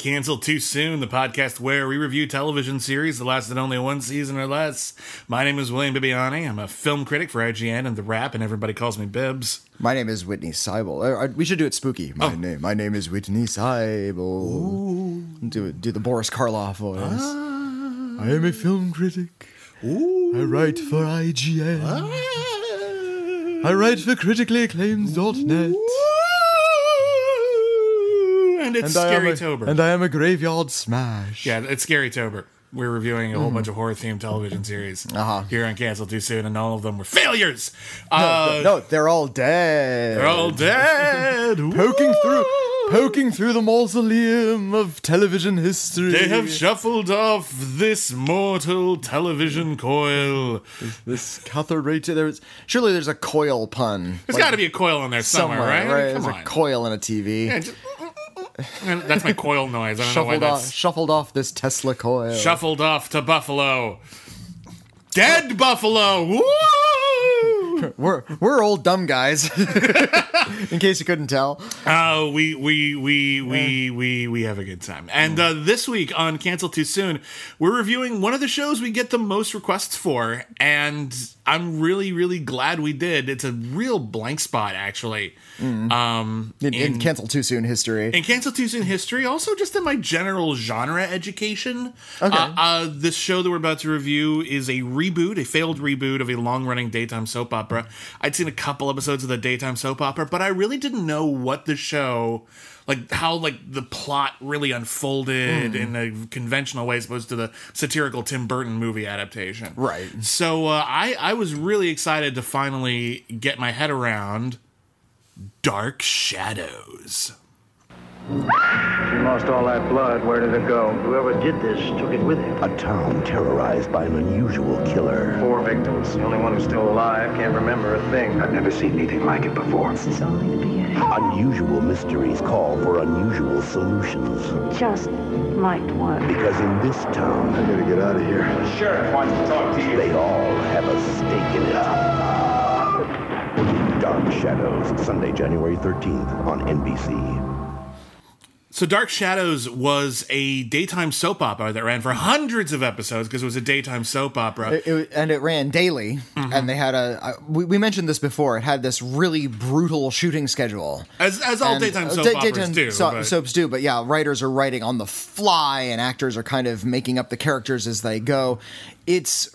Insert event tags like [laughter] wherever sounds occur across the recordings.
Welcome back to Cancel Too Soon, the podcast where we review television series that lasted only one season or less. My name is William Bibbiani. I'm a film critic for IGN and The Wrap, and everybody calls me Bibbs. My name is Witney Seibold. Uh, uh, We should do it spooky. My Oh. name. My name is Witney Seibold. Do do the Boris Karloff voice. Ah. I am a film critic. I write for IGN. Ah. I write for criticallyacclaimed.net. And it's And I am Scary a- Tober. And I am a graveyard smash. yeah, it's Scary Tober. We're reviewing a whole bunch of horror themed television series Mm. Uh-huh. here on Cancel Too Soon, and all of them were failures. No, Uh, no, they're all dead. They're all dead. [laughs] poking through, poking through the mausoleum of television history. They have shuffled off this mortal television coil. this Cuthbert. There's surely there's a coil pun. There's like, got to be a coil in there somewhere, right? Come There's on. a coil in a TV. Yeah, just- [laughs] that's my coil noise. I don't know why shuffled that's off, shuffled off this Tesla coil. shuffled off to Buffalo. Dead Buffalo. Woo! we're we're old dumb guys. [laughs] in case you couldn't tell. Oh, we we we we we we have a good time. And uh, this week on Cancel Too Soon, we're reviewing one of the shows we get the most requests for, and I'm really really glad we did. It's a real blank spot actually. Um, In, in, cancel too soon history. in Cancel Too Soon history, also just in my general genre education. Okay. Uh, uh, this show that we're about to review is a reboot, a failed reboot of a long running daytime soap opera. I'd seen a couple episodes of the daytime soap opera, but I really didn't know what the show. Like how like the plot really unfolded in a conventional way, as opposed to the satirical Tim Burton movie adaptation. Right. So uh, I I was really excited to finally get my head around Dark Shadows. She lost all that blood. Where did it go? Whoever did this took it with him. A town terrorized by an unusual killer. Four victims. The only one who's still alive. Can't remember a thing. I've never seen anything like it before. This is only the beginning. Unusual mysteries call for unusual solutions. Just might work. Because in this town, I gotta get out of here. The sheriff wants to talk to you. they all have a stake in it. Dark Shadows, Sunday, January 13th on NBC. So Dark Shadows was a daytime soap opera that ran for hundreds of episodes because it was a daytime soap opera. It- it- and it ran daily, Mm-hmm. and they had a. I- we, we mentioned this before. It had this really brutal shooting schedule. as as all And, daytime uh, soap day- operas daytime do. so- but- soaps do, but yeah, writers are writing on the fly, and actors are kind of making up the characters as they go. It's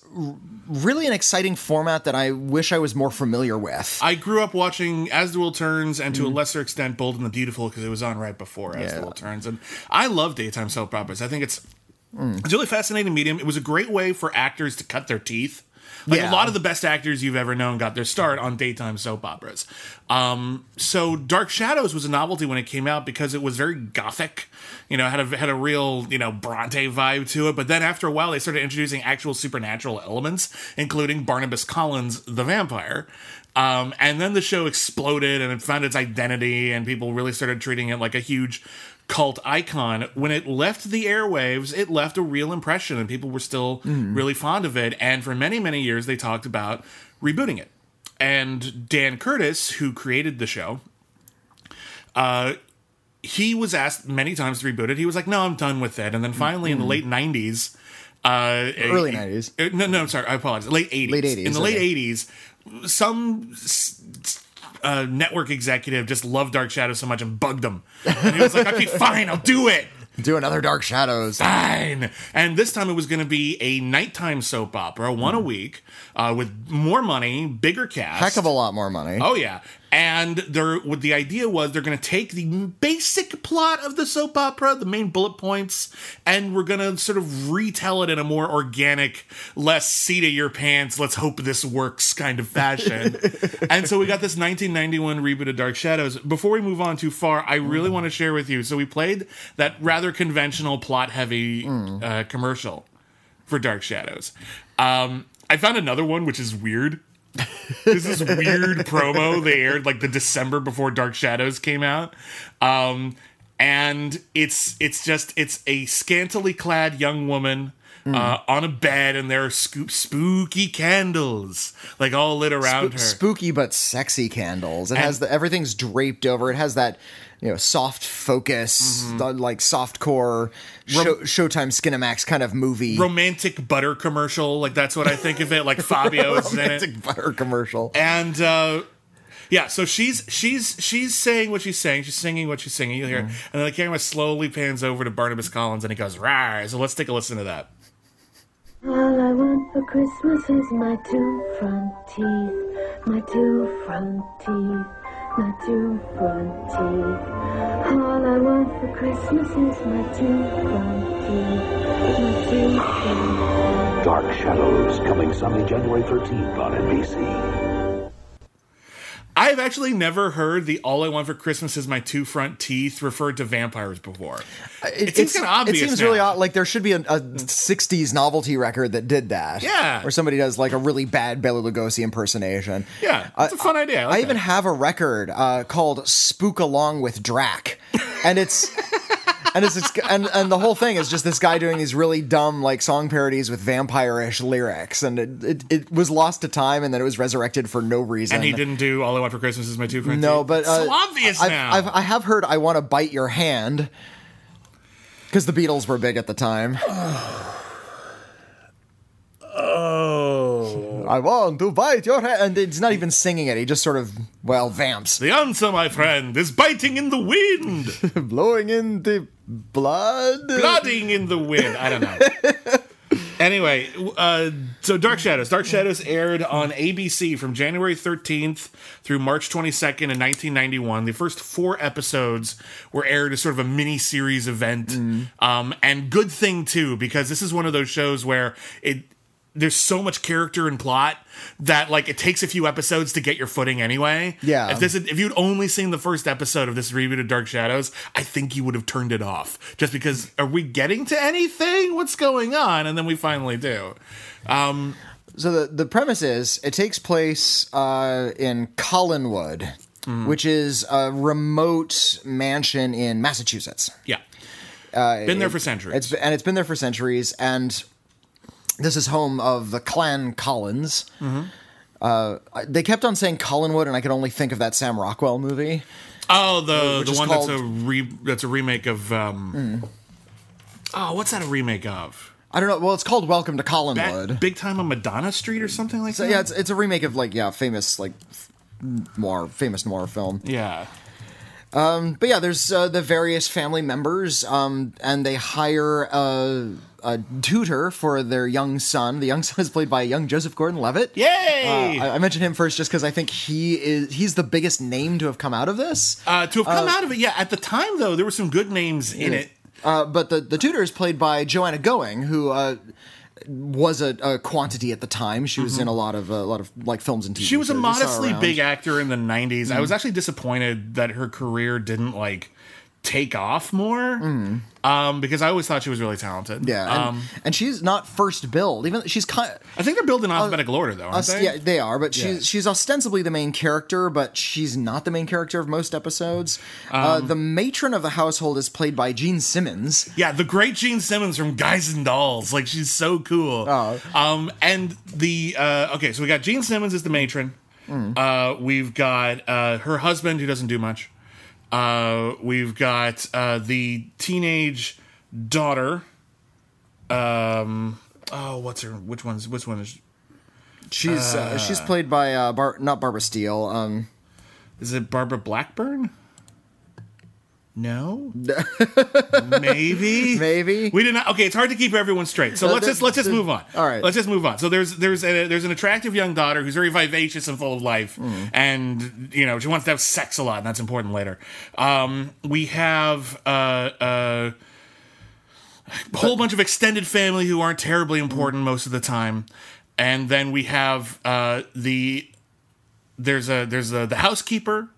really an exciting format that I wish I was more familiar with. I grew up watching As the World Turns and to a lesser extent Bold and the Beautiful because it was on right before As the World Turns. And I love daytime soap operas. I think it's Mm. it's a really fascinating medium. It was a great way for actors to cut their teeth. Like Yeah. a lot of the best actors you've ever known got their start on daytime soap operas. Um, so Dark Shadows was a novelty when it came out because it was very gothic. You know, had a had a real you know Bronte vibe to it. But then after a while, they started introducing actual supernatural elements, including Barnabas Collins, the vampire. Um, and then the show exploded and it found its identity, and people really started treating it like a huge cult icon. When it left the airwaves, it left a real impression, and people were still really fond of it. And for many, many years, they talked about rebooting it. And Dan Curtis, who created the show, uh, he was asked many times to reboot it. He was like, "No, I'm done with it." And then finally, in the late '90s, uh, Early a- 90s. uh, no, no, I'm sorry, I apologize. Late '80s. Late 80s, In the late '80s, some s- uh, network executive just loved Dark Shadows so much and bugged him. And he was like, "Okay, [laughs] fine, I'll do it." Do another Dark Shadows. Fine. And this time it was going to be a nighttime soap opera, one a week, uh, with more money, bigger cast. Heck of a lot more money. Oh yeah, and they're what the idea was they're going to take the basic plot of the soap opera, the main bullet points, and we're going to sort of retell it in a more organic, less seat of your pants. Let's hope this works kind of fashion. [laughs] and so we got this 1991 reboot of Dark Shadows. Before we move on too far, I really want to share with you. So we played that rather conventional plot heavy uh, commercial for Dark Shadows. Um, I found another one which is weird. This is weird promo they aired like the December before Dark Shadows came out. Um, and it's it's just it's a scantily clad young woman uh, on a bed and there are scoop spooky candles like all lit around her. spooky but sexy candles. It has the everything's draped over. It has that you know soft focus, Mm-hmm. the, like soft core show, Showtime Skinamax kind of movie. Romantic butter commercial, like that's what I think of it. Like [laughs] Fabio is in it. romantic butter commercial. and uh yeah so she's she's she's saying what she's saying she's singing what she's singing you hear it and then the camera slowly pans over to barnabas collins and he goes rawr so let's take a listen to that All I want for Christmas is my two front teeth, my two front teeth, my two front teeth. All I want for Christmas is my two front teeth, my two front teeth. Dark Shadows, coming Sunday, January 13th on NBC. I've actually never heard the all i want for christmas is my two front teeth referred to vampires before it, seems kind of obvious It seems now. really odd. Like there should be a, a '60s novelty record that did that. Yeah. where somebody does like a really bad Bela Lugosi impersonation. yeah it's a fun idea i, like I even have a record uh, called "Spook Along with Drac," and it's [laughs] and it's, and and the whole thing is just this guy doing these really dumb like song parodies with vampire-ish lyrics, and it, it it was lost to time, and then it was resurrected for no reason. and he didn't do all i want for christmas is my two front No, but uh, so obvious I've, now I've, I have heard "I Want to Bite Your Hand" because the Beatles were big at the time. [sighs] [sighs] [sighs] oh I want to bite your hand, and it's not even singing it. He just sort of well vamps, the answer my friend is biting in the wind [laughs] blowing in the blood. blooding in the wind. I don't know. [laughs] anyway, uh, so Dark Shadows. Dark Shadows aired on ABC from January 13th through March 22nd in 1991. The first four episodes were aired as sort of a mini series event. Um, and good thing, too, because this is one of those shows where it. There's so much character and plot that like it takes a few episodes to get your footing anyway. Yeah. If this if you'd only seen the first episode of this reboot of Dark Shadows, I think you would have turned it off. Just because are we getting to anything? What's going on? And then we finally do. Um, So the the premise is it takes place uh, in Collinwood, which is a remote mansion in Massachusetts. Yeah. Uh, Been there for centuries. It's and it's been there for centuries, and this is home of the Clan Collins. Mm-hmm. Uh, they kept on saying Collinwood, and I could only think of that Sam Rockwell movie. oh, the the one called- that's a re, that's a remake of um Oh, what's that a remake of? I don't know. Well, it's called Welcome to That Collinwood. Big Time on Madonna Street or something like So, that? yeah, it's it's a remake of like yeah, famous like f- noir, famous noir film. yeah. But yeah, there's uh, the various family members, um, and they hire a, a tutor for their young son. The young [laughs] son is played by young Joseph Gordon-Levitt. Yay! Uh, I, I mentioned him first just because I think he is he's the biggest name to have come out of this. Uh, to have come out of it, yeah. At the time, though, there were some good names in it. Uh, but the the tutor is played by Joanna Going, who uh, was a, a quantity at the time. She was in a lot of a lot of like films and TV. Mm-hmm. She was a modestly big actor in the 90s. Mm-hmm. I was actually disappointed that her career didn't like take off more um, because I always thought she was really talented. Yeah, and, Um, and she's not first billed. Even she's kind. I think they're building alphabetical order though, aren't they? yeah, they are, but she's Yeah. she's ostensibly the main character, but she's not the main character of most episodes. uh, Um, the matron of the household is played by Jean Simmons. Yeah, the great Jean Simmons from Guys and Dolls. Like she's so cool. Oh. Um, and the uh, okay, so we got Jean Simmons as the matron. Mm. Uh, we've got uh, her husband who doesn't do much. Uh, we've got uh, the teenage daughter. Um, oh, what's her? Which one's? Which one is? She's uh, she's played by uh, Bar- not Barbara Steele. Um, Is it Barbara Blackburn? No, [laughs] maybe, Maybe. we did not. Okay, it's hard to keep everyone straight. So Uh, let's just let's just move on. all right. let's just move on. So there's there's a, there's an attractive young daughter who's very vivacious and full of life, Mm. and you know she wants to have sex a lot, and that's important later. Um, we have uh, uh, a whole bunch of extended family who aren't terribly important most of the time, and then we have uh, the there's a there's a, the housekeeper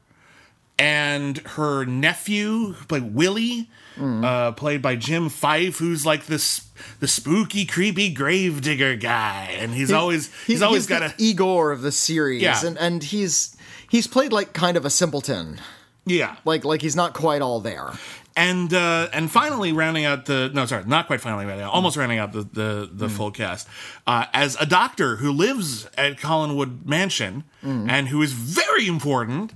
and her nephew played Willie, uh, played by Jim Fyfe, who's like this the spooky, creepy gravedigger guy, and he's always he's, always got the a Igor of the series, Yeah. and and he's he's played like kind of a simpleton, yeah. like like he's not quite all there. and uh, and finally rounding out the no sorry not quite finally rounding out almost rounding out the the, the full cast uh, as a doctor who lives at Collinwood Mansion and who is very important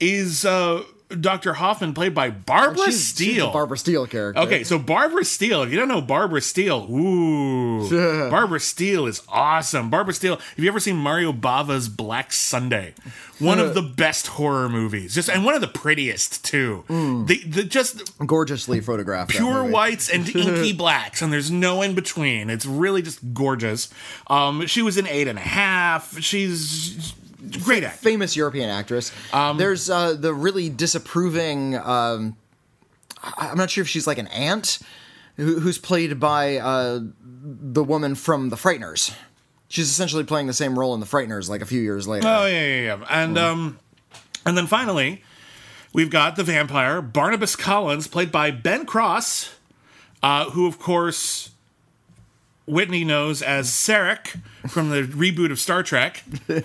is uh, Dr. Hoffman played by Barbara She's- she's Steele. Barbara Steele character. Okay, so Barbara Steele, if you don't know Barbara Steele, ooh, [laughs] Barbara Steele is awesome. Barbara Steele, have you ever seen Mario Bava's Black Sunday? One of the best horror movies, just and one of the prettiest too. The, the just gorgeously photographed. pure whites and [laughs] inky blacks, and there's no in between. It's really just gorgeous. Um, she was in Eight and a Half. She's great actor. famous European actress. Um, There's uh, the really disapproving. Um, I- I'm not sure if she's like an aunt, who, who's played by uh, the woman from The Frighteners. She's essentially playing the same role in The Frighteners, like a few years later. Oh yeah, yeah, yeah. And um, and then finally, we've got the vampire Barnabas Collins, played by Ben Cross, uh, who of course Witney knows as Sarek from the reboot of Star Trek. [laughs]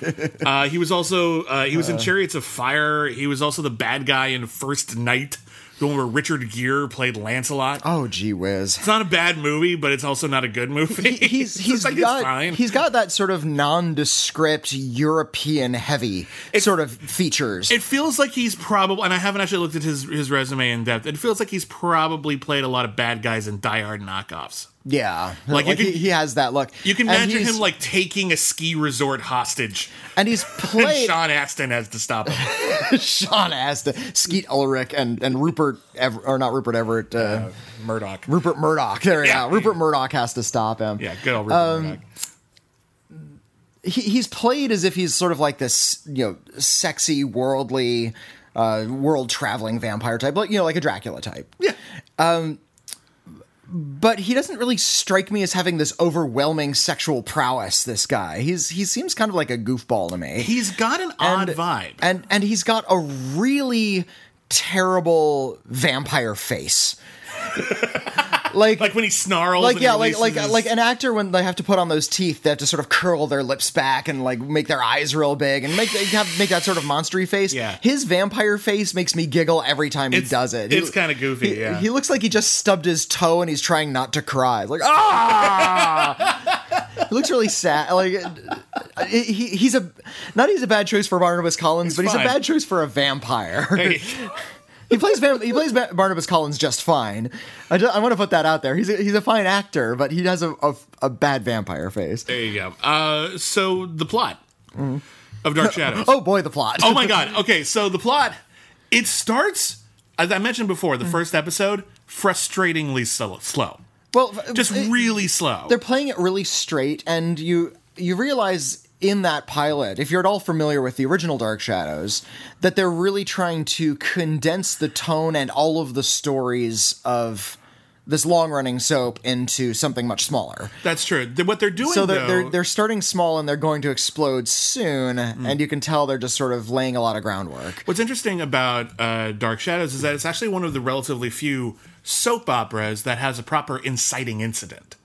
Uh, he was also uh, he was in Chariots of Fire. He was also the bad guy in First Knight, the one where Richard Gere played Lancelot. Oh, gee whiz. It's not a bad movie, but it's also not a good movie. [laughs] He's It's he's like, got he's got that sort of nondescript European heavy sort of features. It feels like he's probably, and I haven't actually looked at his his resume in depth. It feels like he's probably played a lot of bad guys in Die Hard knockoffs. Yeah, Like, like, you he, can- he has that look. You can And imagine him like taking a ski resort hostage, and he's [laughs] and played Sean Astin has to stop him. [laughs] Sean Astin, Skeet Ulrich, and and Rupert Ever, or not Rupert Everett, uh, Murdoch. Rupert Murdoch. There, yeah, Yeah. Rupert Murdoch has to stop him. Yeah, good old Rupert Murdoch. he, he's played as if he's sort of like this, you know, sexy, worldly, uh, world traveling vampire type, like you know, like a Dracula type. Yeah. But he doesn't really strike me as having this overwhelming sexual prowess. This guy, he's he seems kind of like a goofball to me. He's got an odd and, vibe. and and he's got a really terrible vampire face. [laughs] like like when he snarls. like yeah, like like his- like an actor when they have to put on those teeth, they have to sort of curl their lips back and like make their eyes real big and make have, make that sort of monstery face. Yeah. his vampire face makes me giggle every time he does it. it's He- kinda goofy, He, yeah. he looks like he just stubbed his toe and he's trying not to cry. Like ah. He looks really sad. Like he, he's a not he's a bad choice for Barnabas Collins, but he's a bad choice for a vampire. Hey, [laughs] He plays Van- he plays Ba- Barnabas Collins just fine. I, ju- I want to put that out there. He's a, he's a fine actor, but he has a, a, a bad vampire face. there you go. Uh, so the plot of Dark Shadows. Oh boy, the plot. oh my god. Okay, so the plot it starts as I mentioned before, the first episode frustratingly slow, slow. well, Just it- really slow. they're playing it really straight, and you you realize in that pilot, if you're at all familiar with the original Dark Shadows, that they're really trying to condense the tone and all of the stories of this long running soap into something much smaller. That's true. What they're doing So they're, though, they're they're starting small and they're going to explode soon, and you can tell they're just sort of laying a lot of groundwork. What's interesting about uh, Dark Shadows is that it's actually one of the relatively few soap operas that has a proper inciting incident.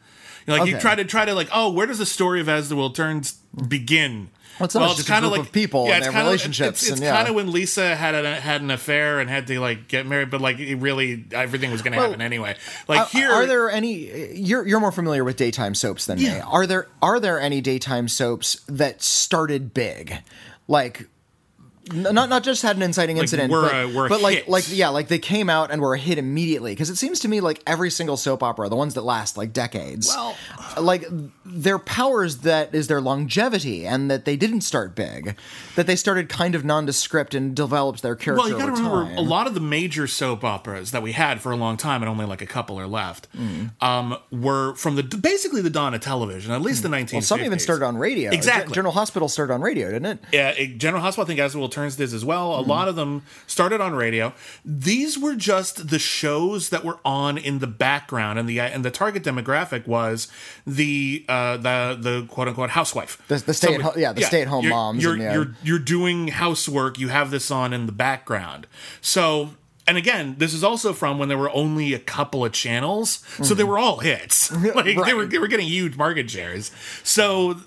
Like you try to try to like, oh, where does the story of As the World Turns begin? Well, it's not just a kinda like of people and it's their kinda- relationships It's, it's and, yeah. kind of when Lisa had an, had an affair and had to like get married, but like it really everything was going to Well, happen anyway. Like Are- here, are there any? You're you're more familiar with daytime soaps than me. Are there are there any daytime soaps that started big, like not not just had an inciting incident, were but, a- were a but like like yeah, like they came out and were a hit immediately. Because it seems to me like every single soap opera, the ones that last like decades, Well- like their powers that is their longevity, and that they didn't start big, that they started kind of nondescript and developed their character. Well, you got to remember time. a lot of the major soap operas that we had for a long time, and only like a couple are left, Mm. um, were from the basically the dawn of television, at least the 1950s. Well, some even started on radio. Exactly. Gen- Hospital started on radio, didn't it? Yeah, it- General Hospital, I think, as well turns this as well. Mm-hmm. A lot of them started on radio. These were just the shows that were on in the background, and the and the target demographic was the uh, the the quote unquote housewife, The- the stay at ho- yeah, the stay-at-home you're- moms You're and, yeah. you're you're doing housework. You have this on in the background, so. And again, this is also from when there were only a couple of channels, so they were all hits. [laughs] Like they were Mm-hmm. They were getting huge market shares. So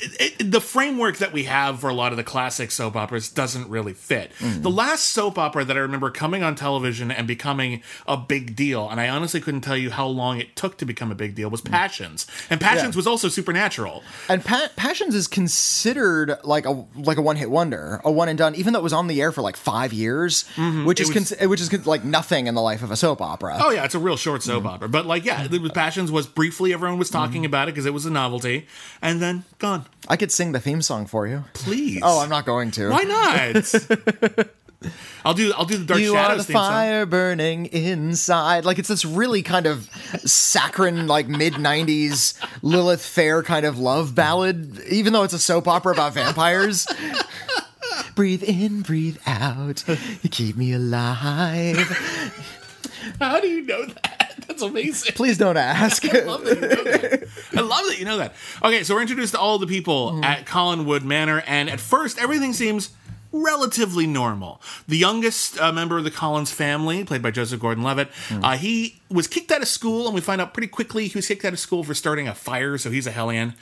it, it- the framework that we have for a lot of the classic soap operas doesn't really fit. Mm. The last soap opera that I remember coming on television and becoming a big deal, and I honestly couldn't tell you how long it took to become a big deal, was Passions. And Passions Mm. Yeah. was also supernatural. And pa- Passions is considered like a like a one hit wonder, a one and done, even though it was on the air for like five years, which is Mm-hmm. Was- cons- which is con- like nothing in the life of a soap opera. Oh yeah, it's a real short soap opera. But like, yeah, the Passions was briefly everyone was talking about it because it was a novelty, and then gone. I could sing the theme song for you. Please. Oh, I'm not going to. Why not? [laughs] I'll do. I'll do the Dark You Shadows are the theme song. fire burning inside. Like it's this really kind of saccharine, like mid '90s Lilith Fair kind of love ballad, even though it's a soap opera about vampires. [laughs] breathe in, breathe out. You keep me alive. How do you know that? That's amazing. Please don't ask. [laughs] I love that you know that. I love that you know that. Okay, so we're introduced to all the people at Collinwood Manor, and at first everything seems relatively normal. The youngest uh, member of the Collins family, played by Joseph Gordon-Levitt, uh, he was kicked out of school, and we find out pretty quickly he was kicked out of school for starting a fire, so he's a hellion.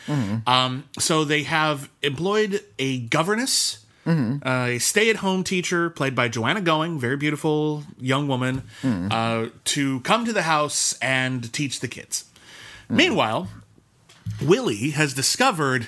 Um, so they have employed a governess. Uh, a stay-at-home teacher played by Joanna Going, very beautiful young woman, uh, to come to the house and teach the kids. Meanwhile, Willie has discovered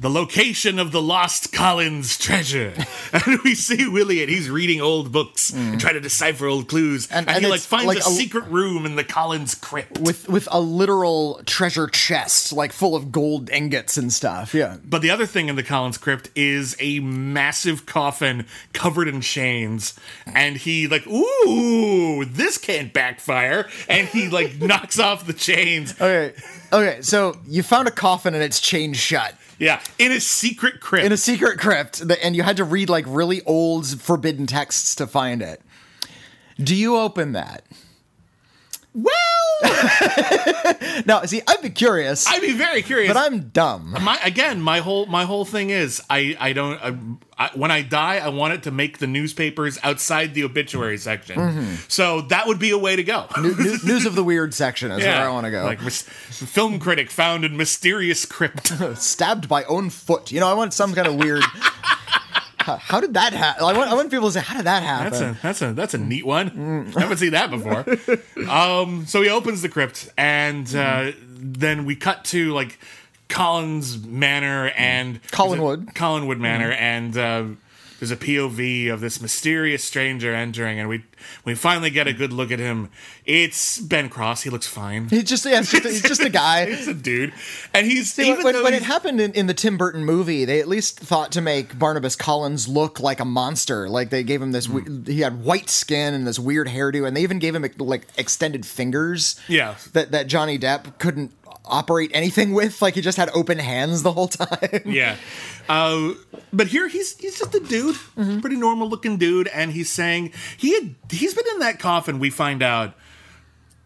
the location of the lost Collins treasure. [laughs] And we see Willie and he's reading old books and mm. trying to decipher old clues. And, And- and he like finds like a, a- secret room in the Collins crypt. with with a literal treasure chest, like full of gold ingots and stuff. Yeah. But the other thing in the Collins crypt is a massive coffin covered in chains. And he like, ooh, this can't backfire. And he like [laughs] knocks off the chains. Okay. Okay. So you found a coffin and it's chained shut. Yeah, in a secret crypt. in a secret crypt and you had to read like really old forbidden texts to find it do you open that well, [laughs] now see i'd be curious I'd be very curious. but i'm dumb. My again my whole my whole thing is i i don't I, I, when i die i want it to make the newspapers outside the obituary section. Mm-hmm. So that would be a way to go. New- news of the weird section is [laughs] where i want to go. Like mis- film critic found in mysterious crypt. [laughs] Stabbed by own foot. You know i want some kind of weird how, how did that happen I want, I want people to say how did that happen? That's a that's a that's a neat one. I haven't seen that before. [laughs] Um so he opens the crypt and uh then we cut to like collins manor and Collinwood. collinwood manor and uh there's a POV of this mysterious stranger entering, and we we finally get a good look at him. It's Ben Cross. He looks fine. he's just yeah, he's just, he's just a guy [laughs] He's a dude, and he's See, even when, when it happened in, in the Tim Burton movie, they at least thought to make Barnabas Collins look like a monster. Like they gave him this, we- hmm. he had white skin and this weird hairdo, and they even gave him like extended fingers. Yeah. that that Johnny Depp couldn't operate anything with. Like he just had open hands the whole time. [laughs] Yeah. Uh, but here he's he's just a dude, Mm-hmm. pretty normal looking dude, and he's saying he had he's been in that coffin. We find out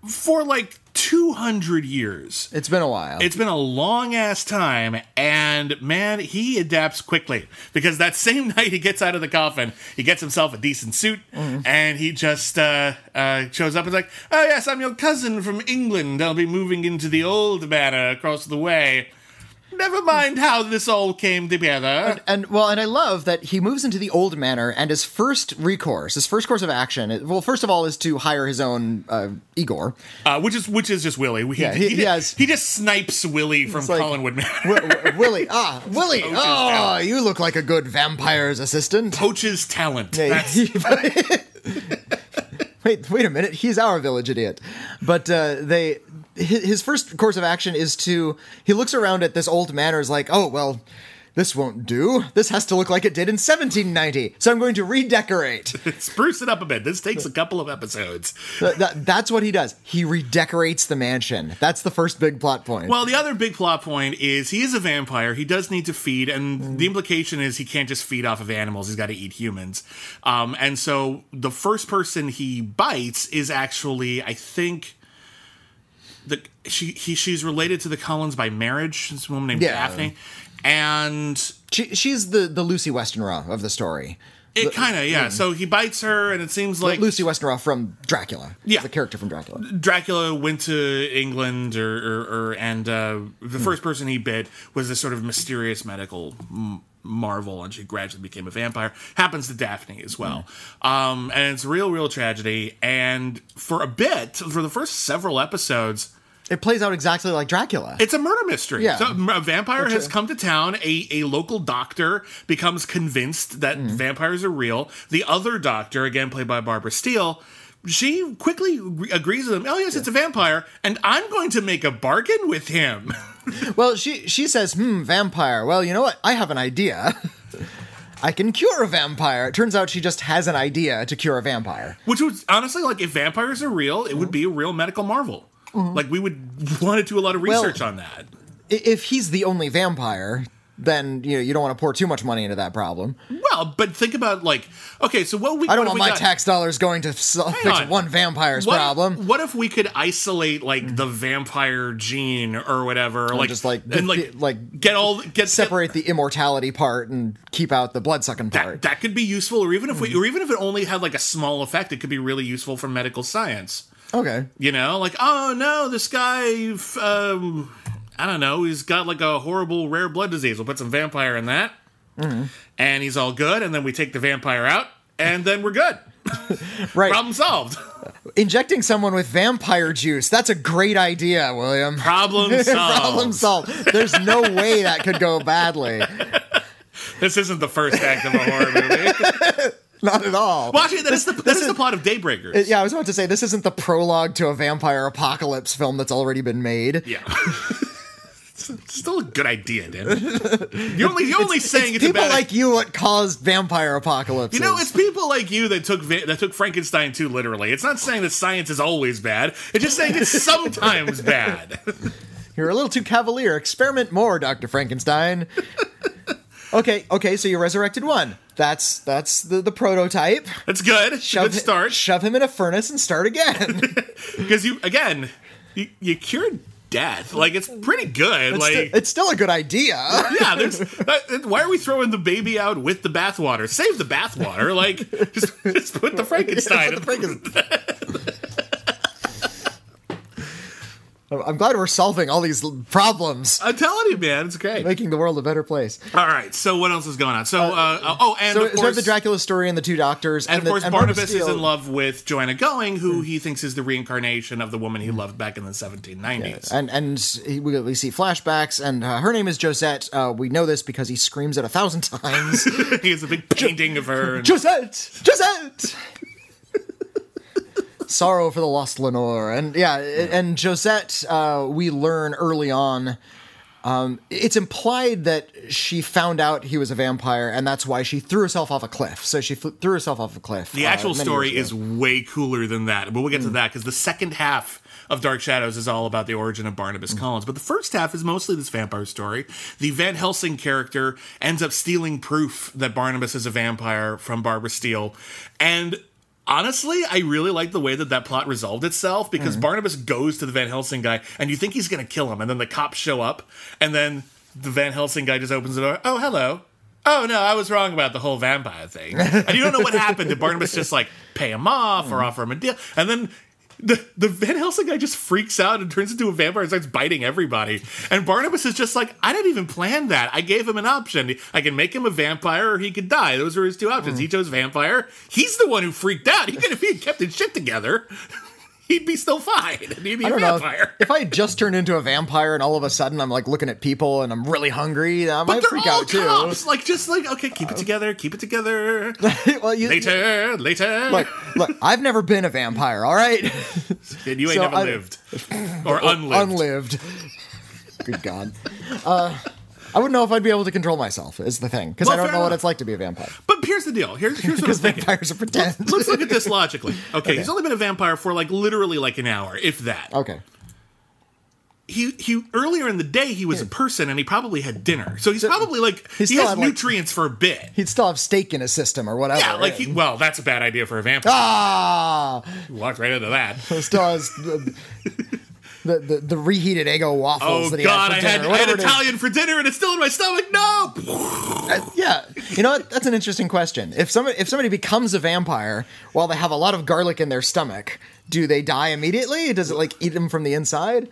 for like two hundred years. It's been a while. It's been a long ass time, and man, he adapts quickly because that same [laughs] night he gets out of the coffin, he gets himself a decent suit, Mm-hmm. and he just uh, uh, shows up and like, "Oh yes, I'm your cousin from England. I'll be moving into the old manor across the way." Never mind how this all came together. And well, and I love that he moves into the old manor, and his first recourse, his first course of action, well, first of all, is to hire his own uh, Igor. Uh, which is which is just Willie. He, Yeah, he- he, he has- he just snipes Willie from like- Collinwood Manor. W- w- [laughs] Willie, ah, Willie, oh, talent. you look like a good vampire's assistant. Poaches talent. Yeah, That's, [laughs] wait, wait a minute. He's our village idiot. But uh, they, his, first course of action is to he looks around at this old manor, is like, oh well, this won't do. This has to look like it did in 1790. So I'm going to redecorate. [laughs] spruce it up a bit. This takes a couple of episodes. Th- that- that's what he does. He redecorates the mansion. That's the first big plot point. Well, the other big plot point is he is a vampire. He does need to feed, and the implication is he can't just feed off of animals. He's got to eat humans. Um, and so the first person he bites is actually, I think, the she he she's related to the Cullens by marriage. This woman named Yeah. Daphne, and she, she's the, the Lucy Westenra of the story. it kind of yeah. So he bites her, and it seems like Lucy Westenra from Dracula. Yeah. The character from Dracula. Dracula went to England, or, or, or and uh, the Hmm. first person he bit was this sort of mysterious medical m- marvel, and she gradually became a vampire. Happens to Daphne as well, Hmm. um, and it's a real, real tragedy. And for a bit, for the first several episodes, It plays out exactly like Dracula. it's a murder mystery. Yeah. So a vampire has come to town. A, a local doctor becomes convinced that Mm-hmm. vampires are real. The other doctor, again played by Barbara Steele, she quickly re- agrees with him. Oh yes, it's a vampire, and I'm going to make a bargain with him. [laughs] Well, she she says, "Hmm, vampire. Well, you know what? I have an idea. [laughs] I can cure a vampire." It turns out she just has an idea to cure a vampire. Which was honestly like if vampires are real, it would be a real medical marvel. Like we would [laughs] want to do a lot of Mm-hmm. Well- research on that. If he's the only vampire, then you know you don't want to pour too much money into that problem. Well, but think about like okay, so what we I don't want we my got? tax dollars going to s- fix on. one vampire's What, problem. What if we could isolate like the vampire gene or whatever, or like just, like, and the- like like, get all get Separate the immortality part and keep out the blood sucking part. that could be useful, or even if Hmm. we, or even if it only had like a small effect, it could be really useful for medical science. okay. You know, like oh no, this guy, um, I don't know, he's got like a horrible rare blood disease. We'll put some vampire in that, Mm-hmm. and he's all good. And then we take the vampire out, and then we're good. [laughs] Right. Problem solved. Injecting someone with vampire juice. That's a great idea, William. Problem [laughs] solved. Problem solved. There's no way that could go badly. This isn't the first act of a horror movie. [laughs] Not at all. Well, actually, that is the that this is is- the plot of Daybreakers. Yeah, I was about to say this isn't the prologue to a vampire apocalypse film that's already been made. Yeah. It's Still a good idea, Dan. You're only you're only saying it's, a People like you what caused vampire apocalypse. You know, it's people like you that took that took Frankenstein too literally. It's not saying that science is always bad. It's just saying it's [laughs] sometimes bad. You're a little too cavalier. Experiment more, Dr. Frankenstein. okay, okay, so you resurrected one. That's that's the, the prototype. That's good. Shove good start. Shove him in a furnace and start again. [laughs] Because you again, you, you cured death. Like it's pretty good. It's, like sti- it's still a good idea. [laughs] yeah, there's. [laughs] Uh, why are we throwing the baby out with the bathwater? Save the bathwater. Like just, just put the [laughs] Frankenstein. Put the I'm glad we're solving all these problems, I'm telling you, man, it's great. making the world a better place. All right, so what else is going on? So, uh, oh, and So, of so course, the Dracula story and the two doctors, and of the- course, and Barbara Barnabas is in love with Joanna Going, who he thinks is the reincarnation of the woman he loved back in the 1790s. and and he, we, we see flashbacks, and uh, her name is Josette. Uh, we know this because he screams it a thousand times. [laughs] he has a big painting of her. [laughs] and- Josette, Josette. Sorrow for the lost Lenore, and yeah, and Josette. Uh, we learn early on. Um, it's implied that she found out he was a vampire, and that's why she threw herself off a cliff. So she fl- threw herself off a cliff. the uh, actual story is way cooler than that, but we'll get to that because the second half of Dark Shadows is all about the origin of Barnabas Collins. But the first half is mostly this vampire story. The Van Helsing character ends up stealing proof that Barnabas is a vampire from Barbara Steele. And honestly, I really like the way that that plot resolved itself because hmm. Barnabas goes to the Van Helsing guy and you think he's going to kill him. And then the cops show up and then the Van Helsing guy just opens the door. Oh, hello. Oh no, I was wrong about the whole vampire thing. And you don't know what happened. Did Barnabas just like pay him off or hmm. offer him a deal? And then the the Van Helsing guy just freaks out and turns into a vampire and starts biting everybody. And Barnabas is just like, I didn't even plan that. I gave him an option. I can make him a vampire or he could die. Those were his two options. He mm. chose vampire. He's the one who freaked out. He could have kept his shit together. [laughs] He'd be still fine. He'd be I a vampire. If I just turned into a vampire and all of a sudden I'm like looking at people and I'm really hungry, I But might freak out too. cops. Like just like okay, keep it together, keep it together. [laughs] well, you, Later, later. Look, look, I've never been a vampire, all right? [laughs] and you ain't so never I- lived [laughs] or unlived. Unlived. Good God. Uh, I wouldn't know if I'd be able to control myself, is the thing. Because Well, I don't know what it's like to be a vampire. But here's the deal. Here's here's what I'm Because thinking. vampires are pretend. Let's look at this [laughs] logically. Okay, he's only been a vampire for like literally like an hour, if that. Okay. He he earlier in the day he was a person and he probably had dinner. So he's probably like he he, has like- nutrients for a bit. He'd still have steak in his system or whatever. Yeah, like he well, that's a bad idea for a vampire. Ah! He walked right into that. Still has [laughs] the, the, the, reheated Eggo waffles Oh that he god, I had for had, dinner. I had it is. Italian for dinner and it's still in my stomach. No. Yeah, you know what? That's an interesting question. If somebody if somebody becomes a vampire while they have a lot of garlic in their stomach, do they die immediately? Does it like eat them from the inside?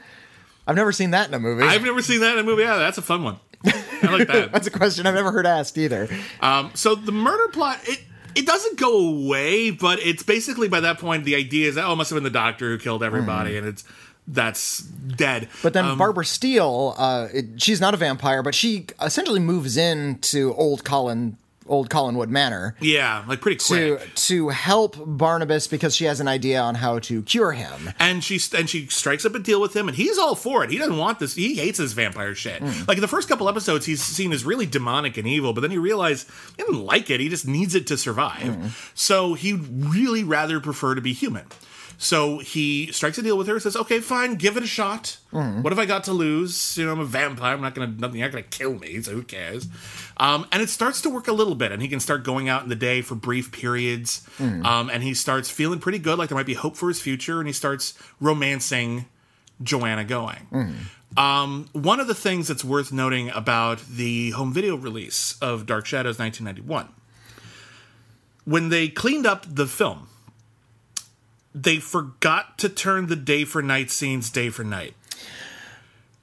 I've never seen that in a movie. I've never seen that in a movie. Yeah, that's a fun one. I like that. [laughs] That's a question I've never heard asked either. Um, so the murder plot it it doesn't go away, but it's basically by that point the idea is that oh, it must have been the doctor who killed everybody, and it's that's dead. But then Um, Barbara Steele, uh, it, she's not a vampire, but she essentially moves into old Colin, old Collinwood Manor yeah, like pretty to quick. to to help Barnabas because she has an idea on how to cure him. And she and she strikes up a deal with him, and he's all for it. He doesn't want this. He hates this vampire shit. Hmm. Like in the first couple episodes, he's seen as really demonic and evil, but then you realize he doesn't like it. He just needs it to survive. Hmm. So he'd really rather prefer to be human. So he strikes a deal with her. Says, "Okay, fine, give it a shot. Hmm. What have I got to lose? You know, I'm a vampire. I'm not gonna. Nothing. You're not gonna kill me. So who cares?" Um, and it starts to work a little bit, and he can start going out in the day for brief periods. Um, and he starts feeling pretty good, like there might be hope for his future, and he starts romancing Joanna Going. Um, one of the things that's worth noting about the home video release of Dark Shadows 1991, when they cleaned up the film, they forgot to turn the day for night scenes day for night.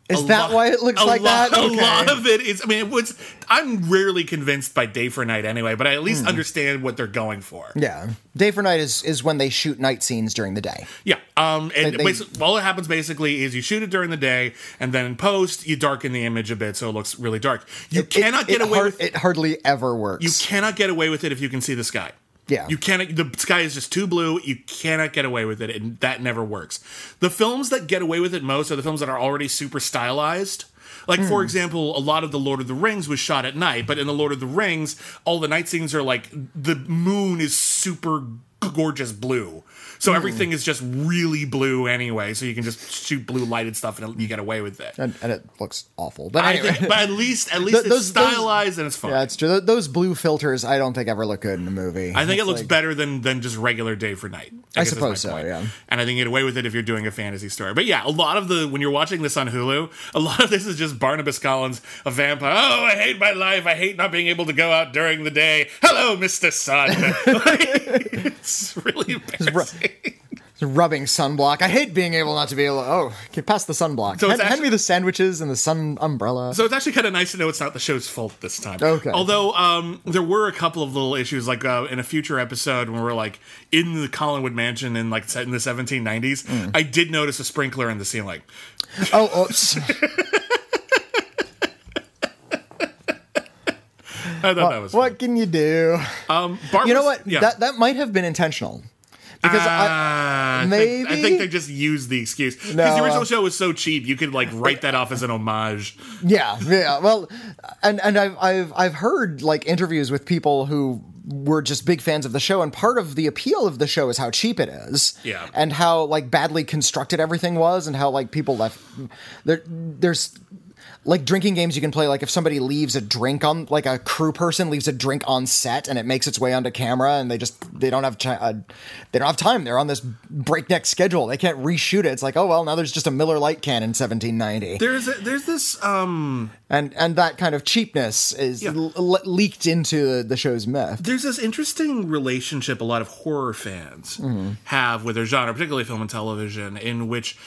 Is A that lot- why it looks like lot, that? A lot of it is. I mean, it was. I'm rarely convinced by day for night anyway, but I at least understand what they're going for. Yeah, day for night is is when they shoot night scenes during the day. Yeah. Um. And They- they- all that happens basically is you shoot it during the day, and then in post you darken the image a bit so it looks really dark. You It- cannot it, get it away har- with it. Hardly ever works. You cannot get away with it if you can see the sky. Yeah. You cannot the sky is just too blue, you cannot get away with it, and that never works. The films that get away with it most are the films that are already super stylized. Like Hmm. for example, a lot of the Lord of the Rings was shot at night, but in the Lord of the Rings, all the night scenes are like the moon is super gorgeous blue. So Hmm. everything is just really blue anyway, so you can just shoot blue lighted stuff and you get away with it. and, and it looks awful. But anyway, think, but at least at least Th- it's those- those- stylized and it's fun. yeah, it's true. Th- Those blue filters, I don't think ever look good in a movie. I think it It's looks like- better than than just regular day for night. I guess suppose my so, point. yeah. And I think you get away with it if you're doing a fantasy story. But yeah, a lot of the when you're watching this on Hulu, a lot of this is just Barnabas Collins, a vampire. Oh, I hate my life. I hate not being able to go out during the day. Hello, Mister Sun. [laughs] it's really [laughs] embarrassing. [laughs] rubbing sunblock. I hate being able not to be able. To, oh, get past the sunblock. So hand, hand me the sandwiches and the sun umbrella. So it's actually kind of nice to know it's not the show's fault this time. Okay. Although um, there were a couple of little issues, like uh, in a future episode when we're like in the Collinwood Mansion in like set in the 1790s, Mm. I did notice a sprinkler in the ceiling. oh, oops. [laughs] I thought that was what can you do? Um, Barbara's- You know what? Yeah. That that might have been intentional. Because I, Ah, I think- I think they just used the excuse because No, the original uh, show was so cheap. You could like write that off as an homage. yeah, yeah. Well, and and I've I've I've heard like interviews with people who were just big fans of the show, and part of the appeal of the show is how cheap it is, Yeah. and how like badly constructed everything was, and how like people left there. There's like drinking games you can play like if somebody leaves a drink on like a crew person leaves a drink on set and it makes its way onto camera and they just they don't have chi- uh, they don't have time. They're on this breakneck schedule. They can't reshoot it. It's like oh well now there's just a Miller Lite can in 1790 There's a, there's this um and and that kind of cheapness is Yeah. le- leaked into the show's myth. There's this interesting relationship a lot of horror fans Mm-hmm. have with their genre, particularly film and television, in which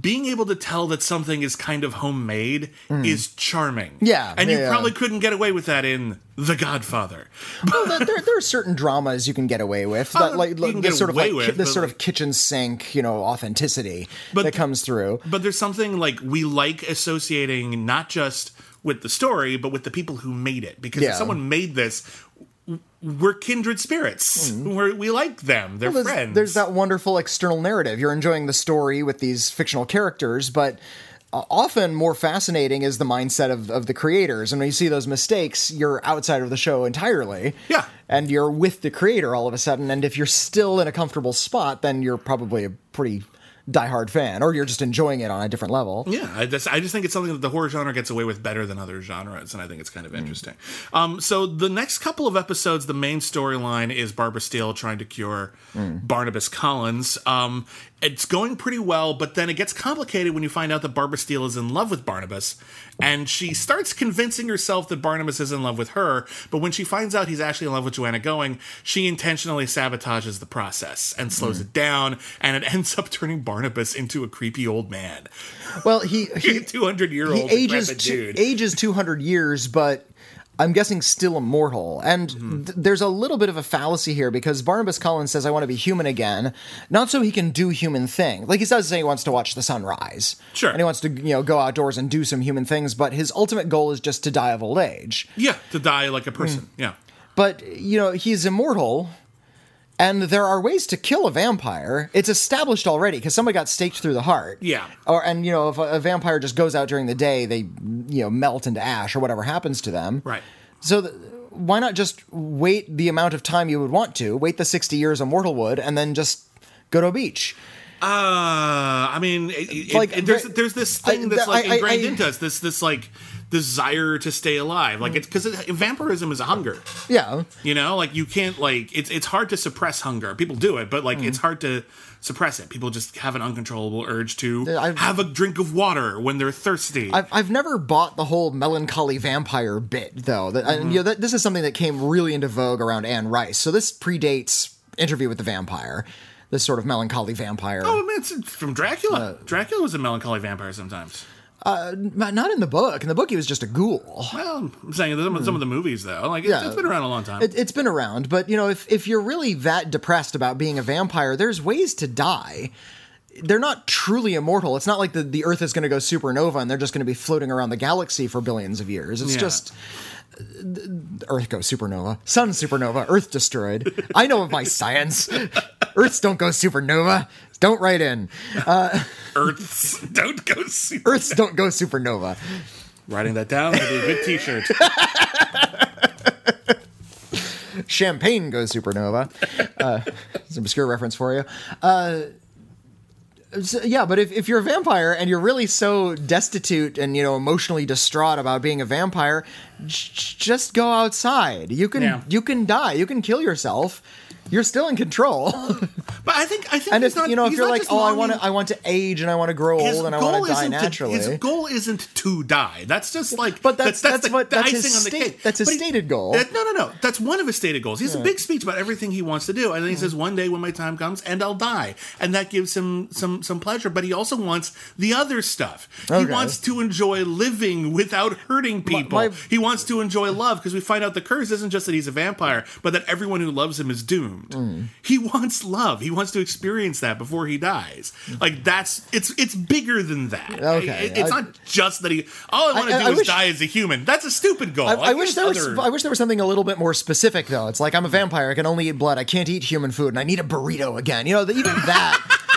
being able to tell that something is kind of homemade is charming. Mm. Yeah, and you yeah, probably couldn't get away with that in The Godfather. well, there, [laughs] there, are certain dramas you can get away with that, like, you like can this get sort of like with, this sort of kitchen sink, you know, authenticity But- that comes through. But there's something like we like associating not just with the story, but with the people who made it. Because Yeah. if someone made this, we're kindred spirits. We're, we like them. They're. Well, there's, friends. there's that wonderful external narrative. You're enjoying the story with these fictional characters, but uh, often more fascinating is the mindset of, of the creators. And when you see those mistakes, you're outside of the show entirely. Yeah. And you're with the creator all of a sudden. And if you're still in a comfortable spot, then you're probably a pretty diehard fan, or you're just enjoying it on a different level. Yeah, I just I just think it's something that the horror genre gets away with better than other genres, and I think it's kind of interesting. Um, so the next couple of episodes, the main storyline is Barbara Steele trying to cure Barnabas Collins. Um, it's going pretty well, but then it gets complicated when you find out that Barbara Steele is in love with Barnabas, and she starts convincing herself that Barnabas is in love with her. But when she finds out he's actually in love with Joanna Going, she intentionally sabotages the process and slows hmm. it down, and it [laughs] ends up turning Barnabas into a creepy old man. Well, he, [laughs] he, two hundred year he old ages decrepit two, ages 200 years but i'm guessing still immortal and Mm-hmm. th- there's a little bit of a fallacy here because barnabas collins says i want to be human again not so he can do human thing like he does say he wants to watch the sunrise Sure. and he wants to you know go outdoors and do some human things but his ultimate goal is just to die of old age yeah, to die like a person. Mm. Yeah, but you know he's immortal and there are ways to kill a vampire it's established already because somebody got staked through the heart Yeah. or and you know if a, a vampire just goes out during the day they you know melt into ash or whatever happens to them right. so th- why not just wait the amount of time you would want to wait the 60 years a mortal would and then just go to a beach Uh, I mean, it, Like, it- there's there's this I- thing that's the- like I- I- ingrained I- into us. This this like desire to stay alive. Like it's because vampirism is a hunger. yeah You know, like you can't like it's it's hard to suppress hunger. People do it, but like Mm-hmm. it's hard to suppress it. People just have an uncontrollable urge to I've- have a drink of water when they're thirsty. I've, I've never bought the whole melancholy vampire bit though. That, and, you know, that, this is something that came really into vogue around Anne Rice. So this predates Interview with the Vampire. This sort of melancholy vampire. oh, I mean, it's from Dracula. Uh, Dracula was a melancholy vampire sometimes. Not not in the book. In the book, he was just a ghoul. Well, I'm saying some, of- some of the movies though, like it's, Hmm. Yeah. it's been around a long time. It, it's been around, but you know, if if you're really that depressed about being a vampire, there's ways to die. They're not truly immortal. It's not like the, the Earth is going to go supernova and they're just going to be floating around the galaxy for billions of years. It's Yeah. just Earth goes supernova, Sun supernova, Earth destroyed. I know of my science. [laughs] Earths don't go supernova. Don't write in. [laughs] Earths don't go super. Earths don't go supernova. Writing that down would be a good T-shirt. [laughs] Champagne goes supernova. Uh, it's an obscure reference for you. Uh, so- yeah, but if, if you're a vampire and you're really so destitute and you know emotionally distraught about being a vampire, j- just go outside. You can Yeah. you can die. You can kill yourself. You're still in control. [laughs] But I think I think and if not, you know if you're like, oh, I want to I want to age and I want to grow old and I want to die naturally. To, his goal isn't to die. That's just like, But that's- that's the, what- the that's his on the state- that's his But he- stated goal. that- no, no, no. That's one of his stated goals. He has a big speech about everything he wants to do, and then he says, "One day when my time comes, and I'll die," and that gives him some some pleasure. But he also wants the other stuff. He wants to enjoy living without hurting people. my- he wants to enjoy love because we find out the curse isn't just that he's a vampire, but that everyone who loves him is doomed. Mm. He wants love. He wants to experience that before he dies. Like that's it's it's bigger than that. Okay, It- it's I- not just that he. All I want to do I is wish- die as a human. That's a stupid goal. I, I wish there was. I wish there was something a little bit more specific, though. It's like I'm a vampire. I can only eat blood. I can't eat human food, and I need a burrito again. You know, even that. [laughs]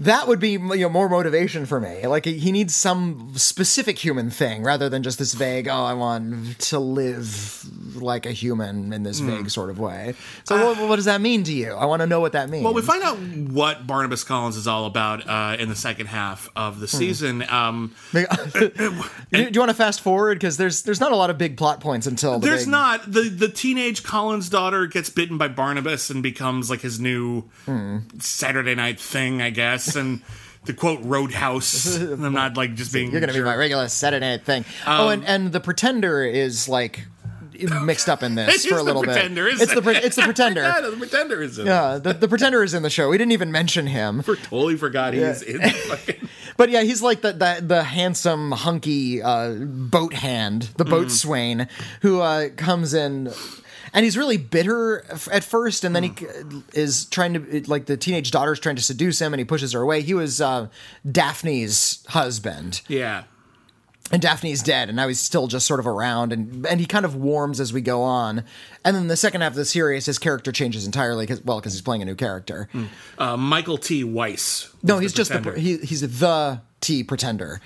That would be you know, more motivation for me. Like he needs some specific human thing rather than just this vague. Oh, I want to live like a human in this vague sort of way. So what, what does that mean to you? I want to know what that means. Well, we find out what Barnabas Collins is all about uh, in the second half of the Hmm. season. Um, [laughs] do, you want to fast forward because there's there's not a lot of big plot points until the there's big- not the the teenage Collins daughter gets bitten by Barnabas and becomes like his new Hmm. Saturday night thing, I guess, and. The quote roadhouse. [laughs] I'm not like just being. You're gonna be my regular Saturday night thing. oh, and, and the pretender is like mixed up in this [laughs] Um, for a the little pretender, bit. It's the it's the pretender. [laughs] Yeah, the pretender is in. Yeah, the, the pretender is in the show. We didn't even mention him. Totally forgot he's in. The fucking, But yeah, he's like the the, the handsome, hunky uh, boat hand, the boat Mm. swain, who uh, comes in. And he's really bitter at first, and then he Mm. c- is trying to like the teenage daughter's trying to seduce him, and he pushes her away. He was uh, Daphne's husband, yeah. and Daphne's dead, and now he's still just sort of around, and and he kind of warms as we go on. And then the second half of the series, his character changes entirely, cause, well, because he's playing a new character. Uh, Michael T. Weiss. No, he's just the he, he's the T pretender.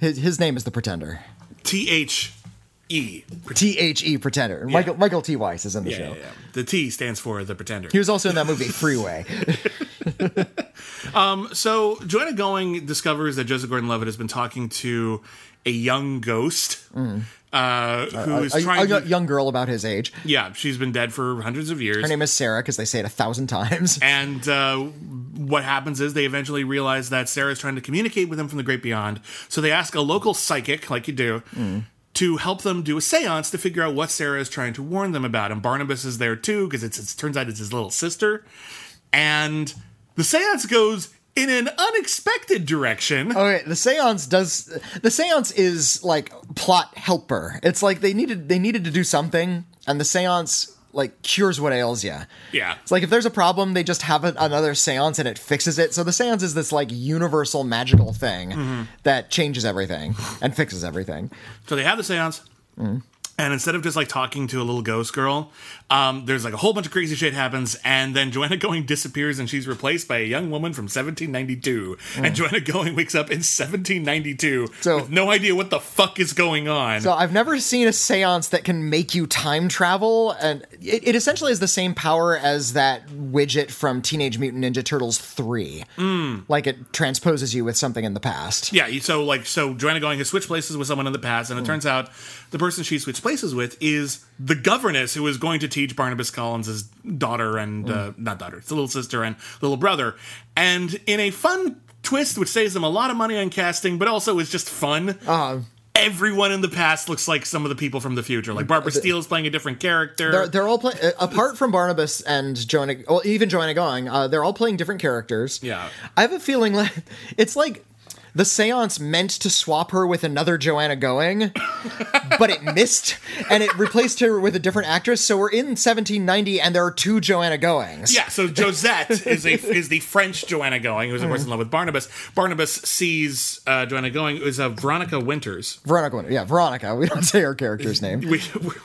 His his name is the pretender. T H E. T H E pretender. Michael Michael T Weiss is in the Yeah, show. yeah, yeah. The T stands for the pretender. He was also in that movie Freeway. [laughs] So Joanna Going discovers that Joseph Gordon-Levitt has been talking to a young ghost uh, who is Mm. a, a trying yo- to. young girl about his age. Yeah, she's been dead for hundreds of years. Her name is Sarah because they say it a thousand times. [laughs] and uh, what happens is they eventually realize that Sarah is trying to communicate with them from the great beyond. So they ask a local psychic, like you do, to help them do a seance to figure out what Sarah is trying to warn them about. And Barnabas is there too because it turns out it's his little sister. And the seance goes in an unexpected direction. Okay, the seance does the seance is like plot helper. It's like they needed they needed to do something, and the seance like cures what ails you. Yeah. It's like if there's a problem, they just have a, another seance and it fixes it. So the seance is this like universal magical thing mm-hmm. that changes everything [laughs] and fixes everything. So they have the seance. Mm. And instead of just like talking to a little ghost girl, um, there's like a whole bunch of crazy shit happens, and then Joanna [laughs] Going disappears, and she's replaced by a young woman from 1792. And mm. Joanna [laughs] Going wakes up in 1792 So- with no idea what the fuck is going on. So I've never seen a seance that can make you time travel, and it, it essentially has the same power as that widget from Teenage Mutant Ninja Turtles 3. Mm. Like it transposes you with something in the past. yeah, so like so Joanna Going has switched places with someone in the past, and it mm. turns out the person she switched places with is the governess who is going to teach Barnabas Collins' daughter and uh, not daughter, it's a little sister and little brother. And in a fun twist, which saves them a lot of money on casting, but also is just fun. Everyone in the past looks like some of the people from the future. Like Barbara Steele is playing a different character. They're, they're all playing, apart from Barnabas and Joanna, well, even Joanna Going, uh, they're all playing different characters. Yeah. I have a feeling like it's like the seance meant to swap her with another Joanna Going, but it missed and it replaced her with a different actress. So we're in 1790 and there are two Joanna Goings. Yeah, so Josette is a is the French Joanna Going, who's of course in love with Barnabas. Barnabas sees uh, Joanna Going, who's a Veronica Winters. Veronica, Winter- yeah, Veronica. We don't say her character's name. We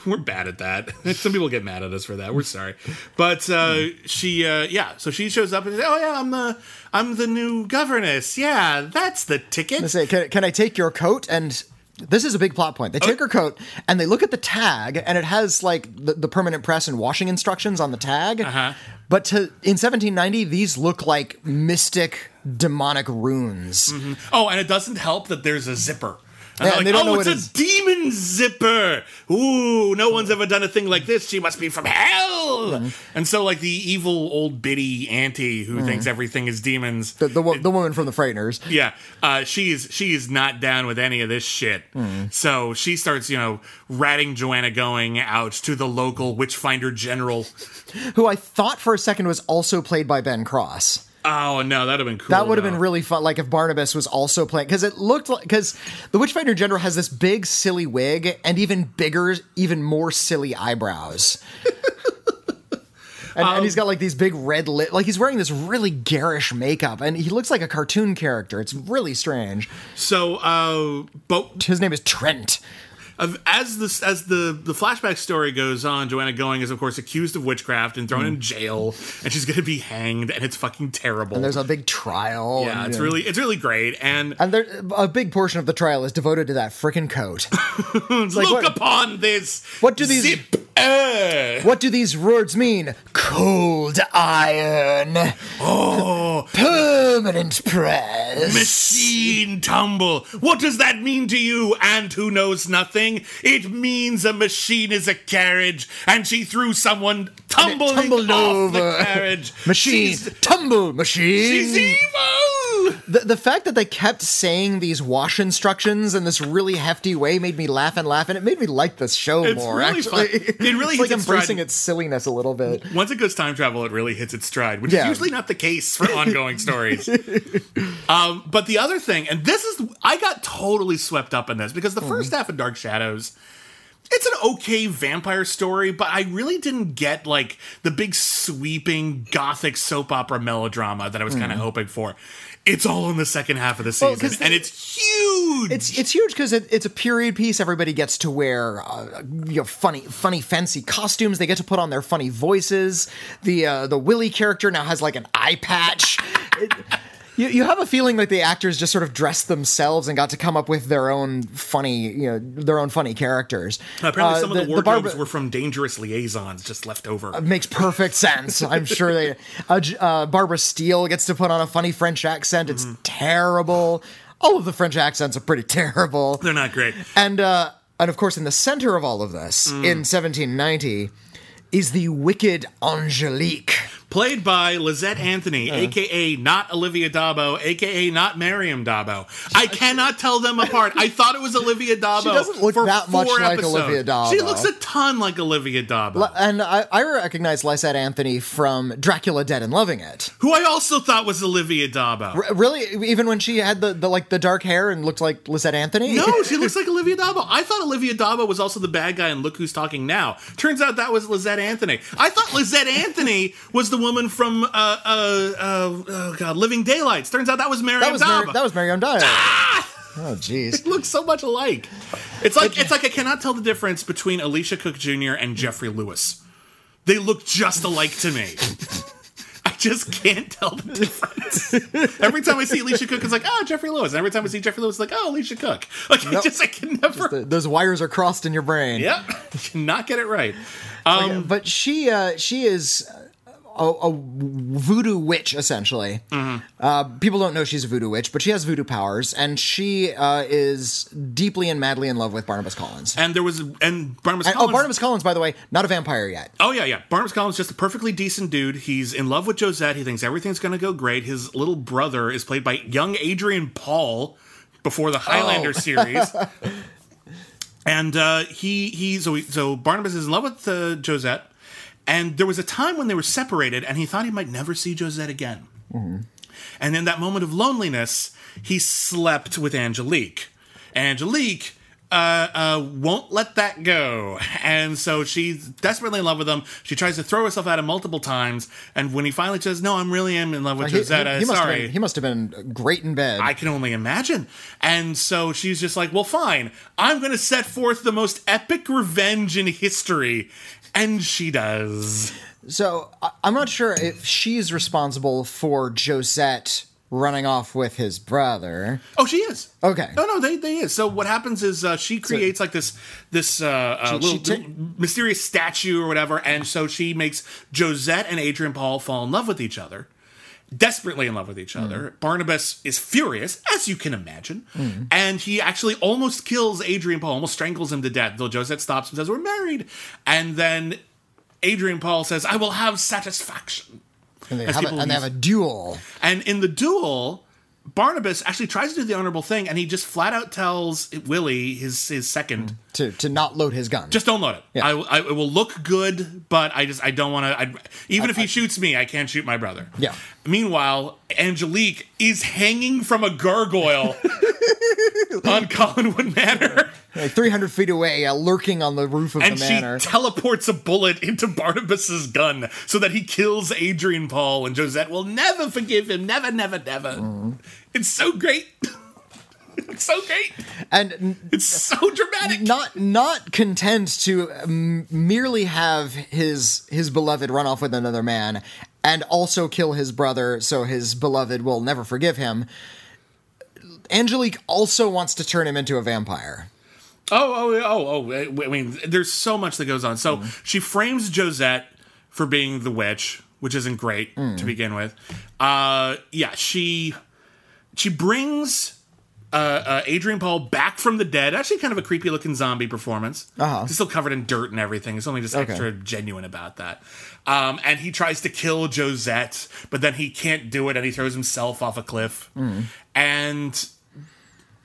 we're bad at that. [laughs] Some people get mad at us for that. We're sorry, but uh, she uh, yeah. So she shows up and says, "Oh yeah, I'm the I'm the new governess. Yeah, that's the ticket." They say, can, can I take your coat? And this is a big plot point. They take her coat and they look at the tag, and it has like the, the permanent press and washing instructions on the tag. Uh-huh. But to in 1790, these look like mystic demonic runes. Oh, and it doesn't help that there's a zipper. And Yeah, and like, don't know oh, it's it is." a demon zipper. Ooh, no one's ever done a thing like this. She must be from hell. Mm-hmm. And so, like the evil old biddy auntie who thinks everything is demons. The, the, the woman from the Frighteners. yeah, uh, she's she's not down with any of this shit. Mm. So she starts, you know, ratting Joanna Going out to the local witchfinder general. who I thought for a second was also played by Ben Cross. Oh no, that'd have been cool. That would have been really fun. Like if Barnabas was also playing, because it looked like because the Witchfinder General has this big silly wig and even bigger, even more silly eyebrows. [laughs] And, and he's got like these big red lip, like he's wearing this really garish makeup, and he looks like a cartoon character. It's really strange. So, uh, but His name is Trent. Of, as this as the the flashback story goes on, Joanna Going is of course accused of witchcraft and thrown in jail, and she's going to be hanged, and it's fucking terrible. And there's a big trial. yeah, and, it's really it's really great, and And there, a big portion of the trial is devoted to that frickin' coat. [laughs] look what- upon this. What do these- zip? uh, what do these words mean? Cold iron. oh, Permanent press. machine tumble. What does that mean to you, and who knows nothing? It means a machine is a carriage, and she threw someone tumbling off over. the [laughs] carriage. Machine. She's, Tumble machine. she's evil. The, the fact that they kept saying these wash instructions in this really hefty way made me laugh and laugh, and it made me like this show It's more. really actually, fun. It really [laughs] it's like its embracing stride. its silliness a little bit. Once it goes time travel, it really hits its stride, which Yeah. is usually not the case for ongoing stories. [laughs] Um, but the other thing, and this is, I got totally swept up in this because the first half of Dark Shadows, it's an okay vampire story, but I really didn't get like the big sweeping gothic soap opera melodrama that I was kind of hoping for. It's all in the second half of the Well, season, 'cause and it's huge. It's it's huge because it, it's a period piece. Everybody gets to wear uh, you know funny funny fancy costumes. They get to put on their funny voices. The uh, the Willie character now has like an eye patch. It- you, you have a feeling like the actors just sort of dressed themselves and got to come up with their own funny you know their own funny characters. Apparently, Uh, some of the, the wardrobes Barbara- were from Dangerous Liaisons, just left over. makes perfect sense. I'm sure they. Uh, uh, Barbara Steele gets to put on a funny French accent. It's terrible. All of the French accents are pretty [laughs] terrible. They're not great. And uh, and of course, in the center of all of this, in 1790, is the wicked Angelique. Played by Lysette mm. Anthony, aka not Olivia d'Abo, aka not Maryam d'Abo. I cannot tell them apart. I thought it was Olivia d'Abo. She doesn't look for that much four like. Olivia d'Abo. She looks a ton like Olivia d'Abo, And I, I recognize Lysette Anthony from Dracula Dead and Loving It. who I also thought was Olivia d'Abo. R- really, even when she had the, the like the dark hair and looked like Lysette Anthony. No, [laughs] she looks like Olivia d'Abo. I thought Olivia d'Abo was also the bad guy in Look Who's Talking Now. Turns out that was Lysette Anthony. I thought Lysette Anthony was the woman from uh, uh, uh, oh god, Living Daylights. Turns out that was Maryam that was. Mar- that was Marion Dyer. Oh, jeez. It looks so much alike. It's like it's like I cannot tell the difference between Elisha Cook Jr. and Geoffrey Lewis. They look just alike to me. I just can't tell the difference. every time I see Elisha Cook, it's like, oh, Geoffrey Lewis. And every time I see Geoffrey Lewis, it's like, oh, Elisha Cook. Like, I just, I can never. The- those wires are crossed in your brain. Yep. [laughs] cannot get it right. Um, but she uh, she is a, a voodoo witch essentially. Mm-hmm. Uh, people don't know she's a voodoo witch, but she has voodoo powers, and she uh, is deeply and madly in love with Barnabas Collins. and there was, and Barnabas And- Collins. oh, Barnabas Collins, by the way, not a vampire yet. Oh yeah, yeah. Barnabas Collins just a perfectly decent dude. He's in love with Josette. He thinks everything's going to go great. His little brother is played by young Adrian Paul before the Highlander series. [laughs] And uh, he he so he, so Barnabas is in love with uh, Josette, and there was a time when they were separated, and he thought he might never see Josette again. And in that moment of loneliness, he slept with Angelique. Angelique uh, uh, won't let that go. And so she's desperately in love with him. She tries to throw herself at him multiple times. And when he finally says, No, I'm really am in love with He, Josette, he- uh, he must sorry. been, he must have been great in bed. I can only imagine. And so she's just like, well, fine. I'm going to set forth the most epic revenge in history. And she does. so I'm not sure if she's responsible for Josette running off with his brother. Oh, she is. Okay. No, no, they they is. So what happens is uh, she creates like this this uh, uh, She- little, ta- little mysterious statue or whatever, and so she makes Josette and Adrian Paul fall in love with each other, desperately in love with each other. Mm. Barnabas is furious, as you can imagine, mm. and he actually almost kills Adrian Paul, almost strangles him to death. Though Josette stops and says, "We're married," and then Adrian Paul says, "I will have satisfaction." And they, have a, and they have a duel. And in the duel, Barnabas actually tries to do the honorable thing, and he just flat out tells Willie, his his second, mm. To to not load his gun. just don't load it. Yeah. I, I it will look good, but I just I don't want to. Even if he shoots me, I can't shoot my brother. Yeah. Meanwhile, Angelique is hanging from a gargoyle [laughs] on Collinwood Manor, like 300 feet away, uh, lurking on the roof of and the she manor. teleports a bullet into Barnabas's gun so that he kills Adrian Paul, and Josette will never forgive him. Never, never, never. Mm-hmm. It's so great. [laughs] [laughs] It's so great. and It's so dramatic. not not content to um, merely have his his beloved run off with another man and also kill his brother so his beloved will never forgive him angelique also wants to turn him into a vampire Oh, oh, oh, oh. I mean, there's so much that goes on. So she frames Josette for being the witch, which isn't great to begin with. Uh, yeah, she she brings uh, uh, Adrian Paul back from the dead. Actually, kind of a creepy looking zombie performance. Uh-huh. He's still covered in dirt and everything. It's only just extra genuine about that. Um, and he tries to kill Josette, but then he can't do it, and he throws himself off a cliff. And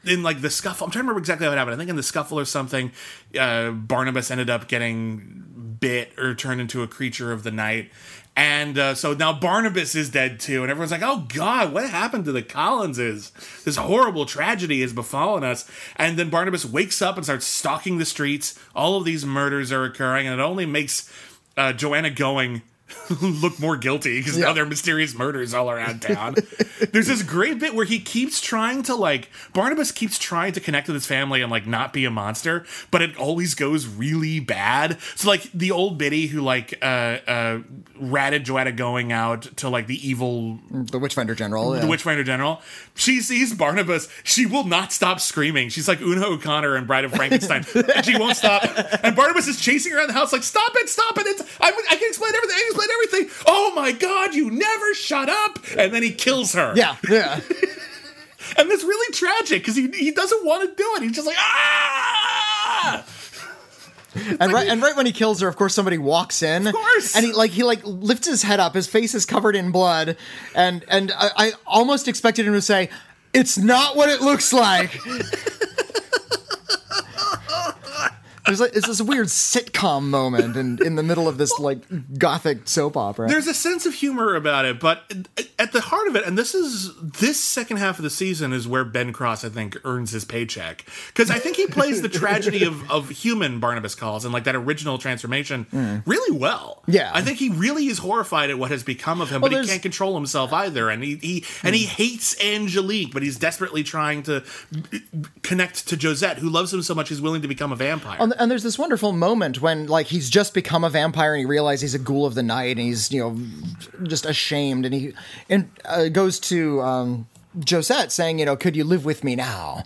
in like the scuffle, I'm trying to remember exactly what happened. I think in the scuffle or something, uh, Barnabas ended up getting bit or turned into a creature of the night. And uh, so now Barnabas is dead too, and everyone's like, "Oh God, what happened to the Collinses? This horrible tragedy has befallen us." And then Barnabas wakes up and starts stalking the streets. All of these murders are occurring, and it only makes uh, Joanna Going [laughs] look more guilty because now there are mysterious murders all around town. [laughs] There's this great bit where he keeps trying to like Barnabas keeps trying to connect with his family and like not be a monster, but it always goes really bad. So like the old biddy who like uh uh ratted Joanna Going out to like the evil the witchfinder general the yeah. Witchfinder General. She sees Barnabas. She will not stop screaming. She's like Una O'Connor and Bride of Frankenstein. [laughs] and she won't stop. And Barnabas is chasing around the house like, stop it, stop it. It's, I, I can explain everything. I can explain everything. Oh my God, you never shut up. And then he kills her. yeah yeah [laughs] And it's really tragic because he, he doesn't want to do it. He's just like, ah! and right and right when he kills her of course somebody walks in of course. and he like he like lifts his head up his face is covered in blood and and i, I almost expected him to say it's not what it looks like [laughs] There's like it's this weird sitcom moment in, in the middle of this like gothic soap opera. There's a sense of humor about it, but at the heart of it, and this is this second half of the season is where Ben Cross, I think, earns his paycheck because I think he plays the tragedy of of human Barnabas Collins and like that original transformation hmm. really well. Yeah. I think he really is horrified at what has become of him, but he can't control himself either, and he, he and he hmm. hates Angelique, but he's desperately trying to connect to Josette, who loves him so much he's willing to become a vampire. And, and there's this wonderful moment when like he's just become a vampire and he realizes he's a ghoul of the night and he's you know just ashamed and he and uh, goes to um, Josette saying you know could you live with me now.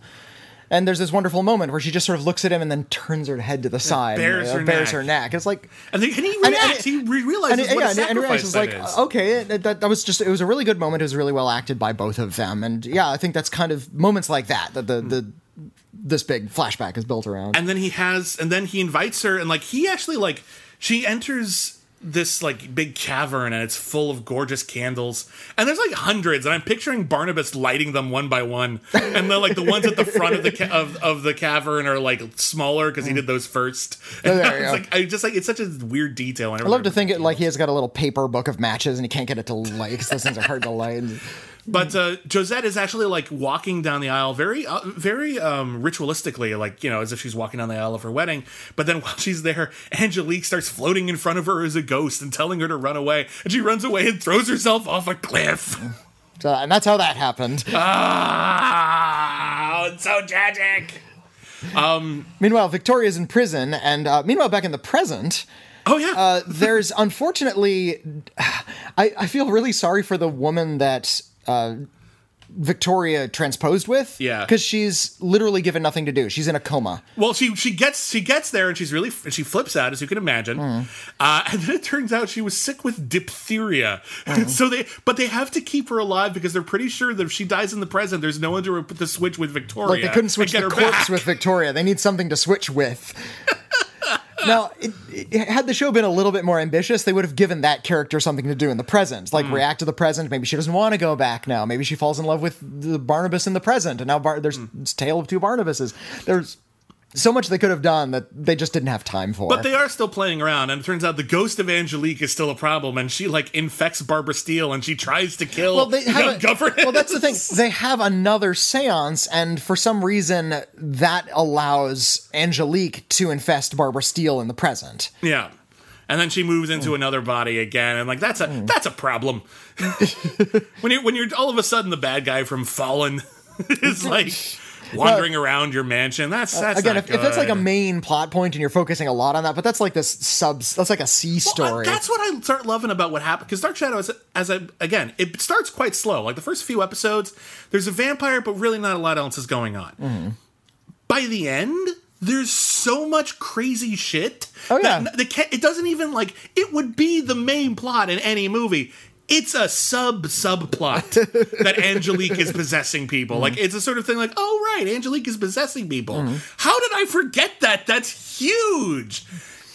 And there's this wonderful moment where she just sort of looks at him and then turns her head to the side, bares and, uh, her bares neck. her neck. It's like, and, then- and he and- and reacts. he re- realizes and, what yeah, a and, and realizes that like, is. okay, that, that, that was just it was a really good moment. It was really well acted by both of them, and yeah, I think that's kind of moments like that that the the this big flashback is built around. and then he has and then he invites her and like he actually like she enters this like big cavern and it's full of gorgeous candles. And there's like hundreds and i'm picturing barnabas lighting them one by one. And then like the ones at the front of the ca- of, of the cavern are like smaller because he did those first. Oh, and Oh, there I like i just like it's such a weird detail I love to think it like he has got a little paper book of matches and he can't get it to light because those things are hard to light. [laughs] But uh, Josette is actually like walking down the aisle very, uh, very um, ritualistically, like you know, as if she's walking down the aisle of her wedding. But then [laughs] while she's there, Angelique starts floating in front of her as a ghost and telling her to run away, and she runs away and throws herself off a cliff. So, and that's how that happened. [laughs] ah, it's so tragic. Um, Meanwhile, Victoria's in prison, and uh, meanwhile, back in the present, Oh yeah, uh, there's unfortunately, [sighs] I, I feel really sorry for the woman that uh, Victoria transposed with. Yeah. because she's literally given nothing to do. She's in a coma. Well, she she gets she gets there and she's really she flips out as you can imagine, uh, [laughs] and then it turns out she was sick with diphtheria. [laughs] so they but they have to keep her alive because they're pretty sure that if she dies in the present, there's no one to put the switch with Victoria. Like they couldn't switch and the corpse back. with Victoria. They need something to switch with. [laughs] now, it, it- had the show been a little bit more ambitious, they would have given that character something to do in the present, like mm. react to the present. Maybe she doesn't want to go back now. Maybe she falls in love with the Barnabas in the present, and now Bar- there's mm. it's tale of two Barnabases. There's so much they could have done that they just didn't have time for. But they are still playing around, and it turns out the ghost of Angelique is still a problem, and she like infects Barbara Steele, and she tries to kill well, they the have a, government. well, that's the thing. They have another séance, and for some reason, that allows Angelique to infest Barbara Steele in the present. Yeah. And then she moves into hmm. another body again, and like that's a hmm. that's a problem. [laughs] [laughs] when you when you're all of a sudden the bad guy from Fallen [laughs] is like wandering around your mansion. That's that's Again, if, if that's like a main plot point and you're focusing a lot on that, but that's like this subs. That's like a C Well, story. I- that's what I start loving about what happened because Dark Shadow, is, as I again, it starts quite slow. Like the first few episodes, there's a vampire, but really not a lot else is going on. Mm-hmm. By the end, there's so much crazy shit. Oh, yeah. that the it doesn't even like it would be the main plot in any movie. It's a sub subplot [laughs] that Angelique is possessing people. Like it's a sort of thing like, oh right, Angelique is possessing people. Mm-hmm. How did I forget that? That's huge.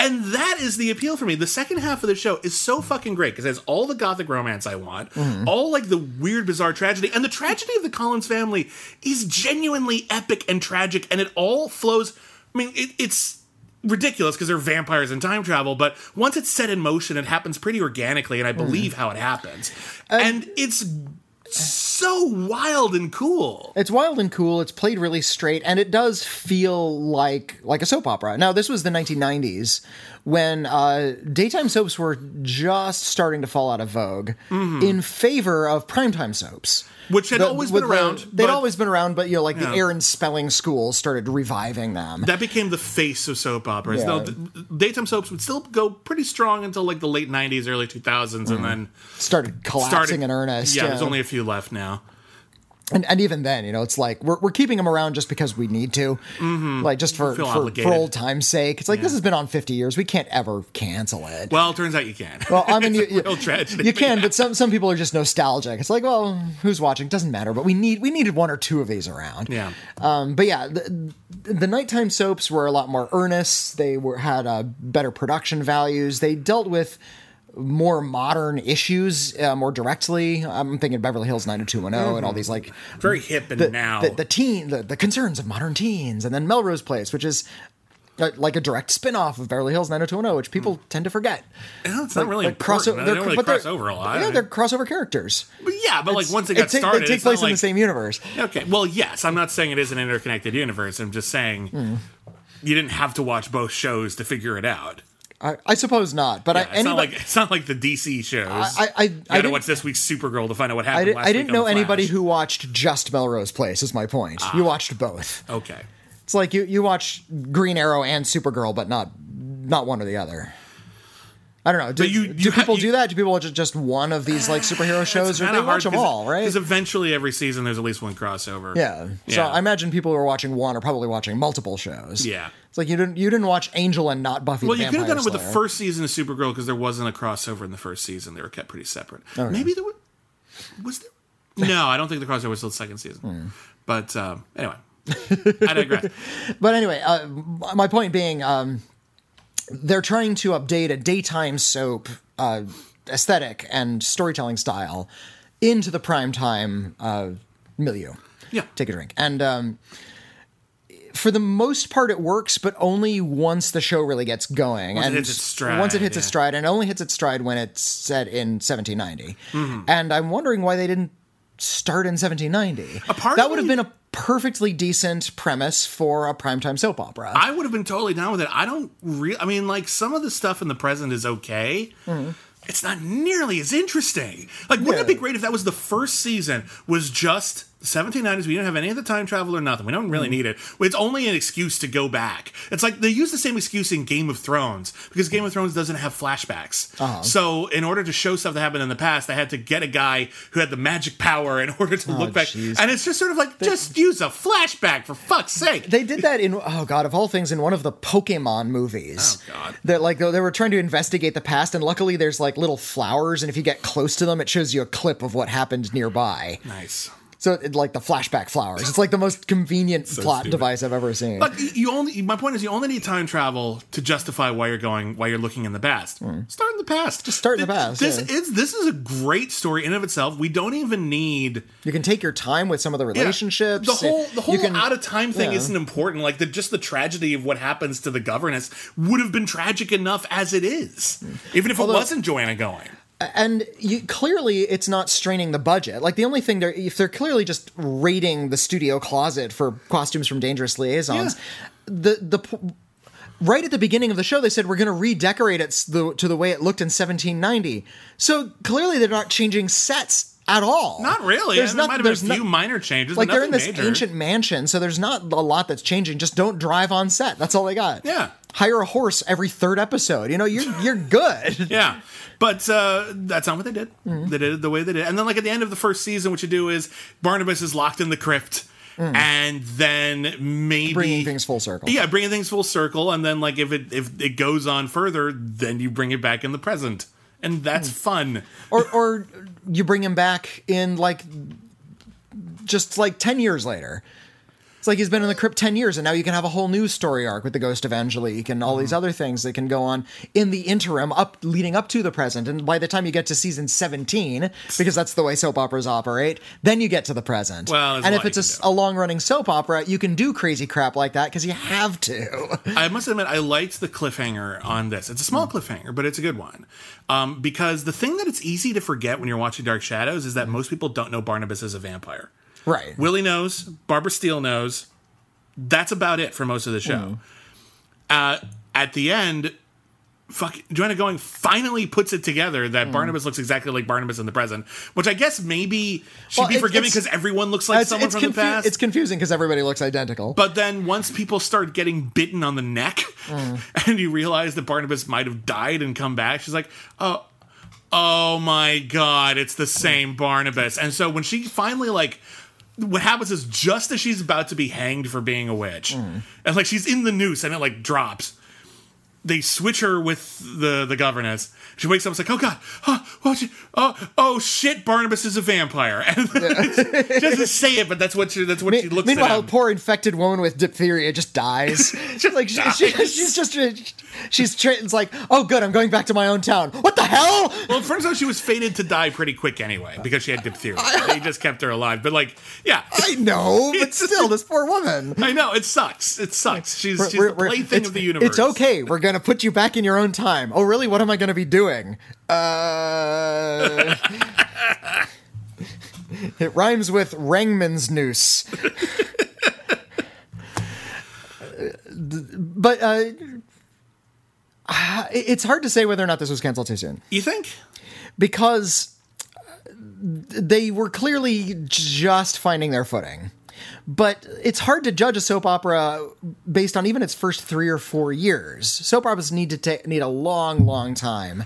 And that is the appeal for me. The second half of the show is so fucking great because it has all the gothic romance I want, mm-hmm. all like the weird, bizarre tragedy. And the tragedy of the Collins family is genuinely epic and tragic, and it all flows. I mean, it, it's ridiculous because they're vampires and time travel, but once it's set in motion, it happens pretty organically, and I mm. believe how it happens. Um, and it's so wild and cool. It's wild and cool. It's played really straight, and it does feel like like a soap opera. Now, this was the 1990s when uh, daytime soaps were just starting to fall out of vogue in favor of primetime soaps. Mm-hmm. Which had The- always been the- around. they'd but always been around, but you know, like Yeah. the Aaron Spelling School started reviving them. that became the face of soap operas. Yeah. No, th- daytime soaps would still go pretty strong until like the late '90s, early 2000s, and then started collapsing started in earnest. Yeah, there's only a few left now. And, and even then, you know, it's like we're, we're keeping them around just because we need to, like just for for, for old time's sake. It's like this has been on 50 years. We can't ever cancel it. Well, it turns out you can. Well, I mean, [laughs] you, a you, real tragedy, you can, yeah. but some some people are just nostalgic. It's like, well, who's watching? Doesn't matter. But we need we needed one or two of these around. Yeah. Um, but yeah, the, the nighttime soaps were a lot more earnest. They were had uh, better production values. They dealt with more modern issues uh, more directly. I'm thinking Beverly Hills 90210 and all these like Very hip and the, Mm-hmm. now. the, the teen the, the concerns of modern teens and then Melrose Place, which is uh, like a direct spin-off of Beverly Hills 90210, which people tend to forget. It's not really Like crossover- they don't really cross over a lot. Yeah, they're crossover characters. But yeah, but like once It got started, they take it's place in the same universe. Okay, well, yes, I'm not saying it is an interconnected universe. I'm just saying Hmm. you didn't have to watch both shows to figure it out. I, I suppose not, but Yeah, I, it's not like it's not like the DC shows. I- I- I you gotta watch this week's Supergirl to find out what happened. I, did, last I didn't know anybody who watched just Melrose Place. Is my point. Ah. You watched both. Okay, It's like you you watch Green Arrow and Supergirl, but not not one or the other. I don't know. Do, you- do you people you- do that? Do people watch just one of these like superhero [sighs] shows, or they watch them all? Right? Because eventually, every season there's at least one crossover. Yeah. So I imagine people who are watching one are probably watching multiple shows. Yeah. It's like you didn't you didn't watch Angel and not Buffy. Well, you could have done it with the first season of Supergirl because there wasn't a crossover in the first season. They were kept pretty separate. Maybe there was. Was there? No, I don't think the crossover was till the second season. Hmm. But um, anyway, I digress. [laughs] But anyway, uh, my point being, um, they're trying to update a daytime soap uh, aesthetic and storytelling style into the primetime uh, milieu. Yeah. Take a drink. And um, for the most part, it works, but only once the show really gets going. Once it and hits its stride, Once it hits yeah. its stride, and it only hits its stride when it's set in 1790. Mm-hmm. And I'm wondering why they didn't start in 1790. A part that would have been a perfectly decent premise for a primetime soap opera. I would have been totally down with it. I don't real. I mean, like some of the stuff in the present is okay. It's not nearly as interesting. Like, wouldn't it be great if that was the first season was just 1790s? We didn't have any of the time travel or nothing. We don't really mm-hmm. need it. It's only an excuse to go back. It's like they use the same excuse in Game of Thrones because Game of Thrones doesn't have flashbacks. Uh-huh. So, in order to show stuff that happened in the past, they had to get a guy who had the magic power in [laughs] order to oh, look back. jeez. And it's just sort of like, just use a flashback for fuck's sake. They did that in oh god of all things in one of the Pokemon movies. Oh, God. That like they were trying to investigate the past, and luckily there's like little flowers, and if you get close to them, it shows you a clip of what happened nearby. nice. So it, like the flashback flowers. It's like the most convenient plot stupid. device I've ever seen. But you only my point is you only need time travel to justify why you're going why you're looking in the past. Hmm. Start in the past. Just start in the past, This yeah. is this is a great story in and of itself. We don't even need you can take your time with some of the yeah, relationships. The whole the whole can- out of time thing yeah. isn't important. Like the just the tragedy of what happens to the governess would have been tragic enough as it is, even if Although- it wasn't Joanna Going. And you, clearly it's not straining the budget. Like the only thing they're if they're clearly just raiding the studio closet for costumes from Dangerous Liaisons, the the right at the beginning of the show they said we're going to redecorate it the, to the way it looked in 1790. So clearly they're not changing sets at all. Not really. There's there not- might have been a there's no- few minor changes. like they're in this major. ancient mansion, so there's not a lot that's changing. Just don't drive on set. That's all they got. Yeah. Hire a horse every third episode. You know, you're you're good. Yeah. [laughs] But uh, that's not what they did. Mm-hmm. They did it the way they did. And then, like, at the end of the first season, what you do is Barnabas is locked in the crypt. And then maybe Mm. Bringing things full circle. Yeah, bringing things full circle, and then like if it if it goes on further, then you bring it back in the present, and that's Mm. fun. or or you bring him back in like just like 10 years later it's like he's been in the crypt 10 years and now you can have a whole new story arc with the ghost of angelique and all Mm-hmm. these other things that can go on in the interim up leading up to the present and by the time you get to season 17 because that's the way soap operas operate then you get to the present Well, and if it's a, you s- can do. a long-running soap opera you can do crazy crap like that because you have to I must admit, I liked the cliffhanger on this. It's a small Mm. cliffhanger, but it's a good one. Um, because the thing that it's easy to forget when you're watching Dark Shadows is that most people don't know Barnabas is a vampire. Right Willie knows, Barbara Steele knows. That's about it for most of the show. Mm-hmm. Uh, at the end, fuck, Joanna Going finally puts it together that mm. Barnabas looks exactly like Barnabas in the present, which I guess maybe should Well, be forgiving because everyone looks like it's, someone it's from the past. it's confusing because everybody looks identical But then once people start getting bitten on the neck mm. [laughs] and you realize that Barnabas might have died and come back, she's like, oh, oh my God, it's the same Barnabas. And so when she finally, like, what happens is just as she's about to be hanged for being a witch, mm. and like she's in the noose and it like drops, they switch her with the the governess. She wakes up and is like, "Oh God, oh, oh, she- oh, oh shit, Barnabas is a vampire." [laughs] And [laughs] she doesn't say it, but that's what she that's what she looks Meanwhile, at. a him. poor infected woman with diphtheria just dies. [laughs] she's like, she, she- she's just, she's it's like, oh, good, I'm going back to my own town. What the hell? Well, it turns out she was fated to die pretty quick anyway because she had diphtheria. they just kept her alive. But like, yeah, I know, but still, this poor woman. I know it sucks. It sucks. She's, she's We're- the we're- plaything of the universe. It's okay. We're gonna put you back in your own time. Oh, really? What am I gonna be doing? Uh, [laughs] it rhymes with Rangman's noose. but uh, it's hard to say whether or not this was canceled too soon You think? because they were clearly just finding their footing. But it's hard to judge a soap opera based on even its first three or four years. Soap operas need to take need a long, long time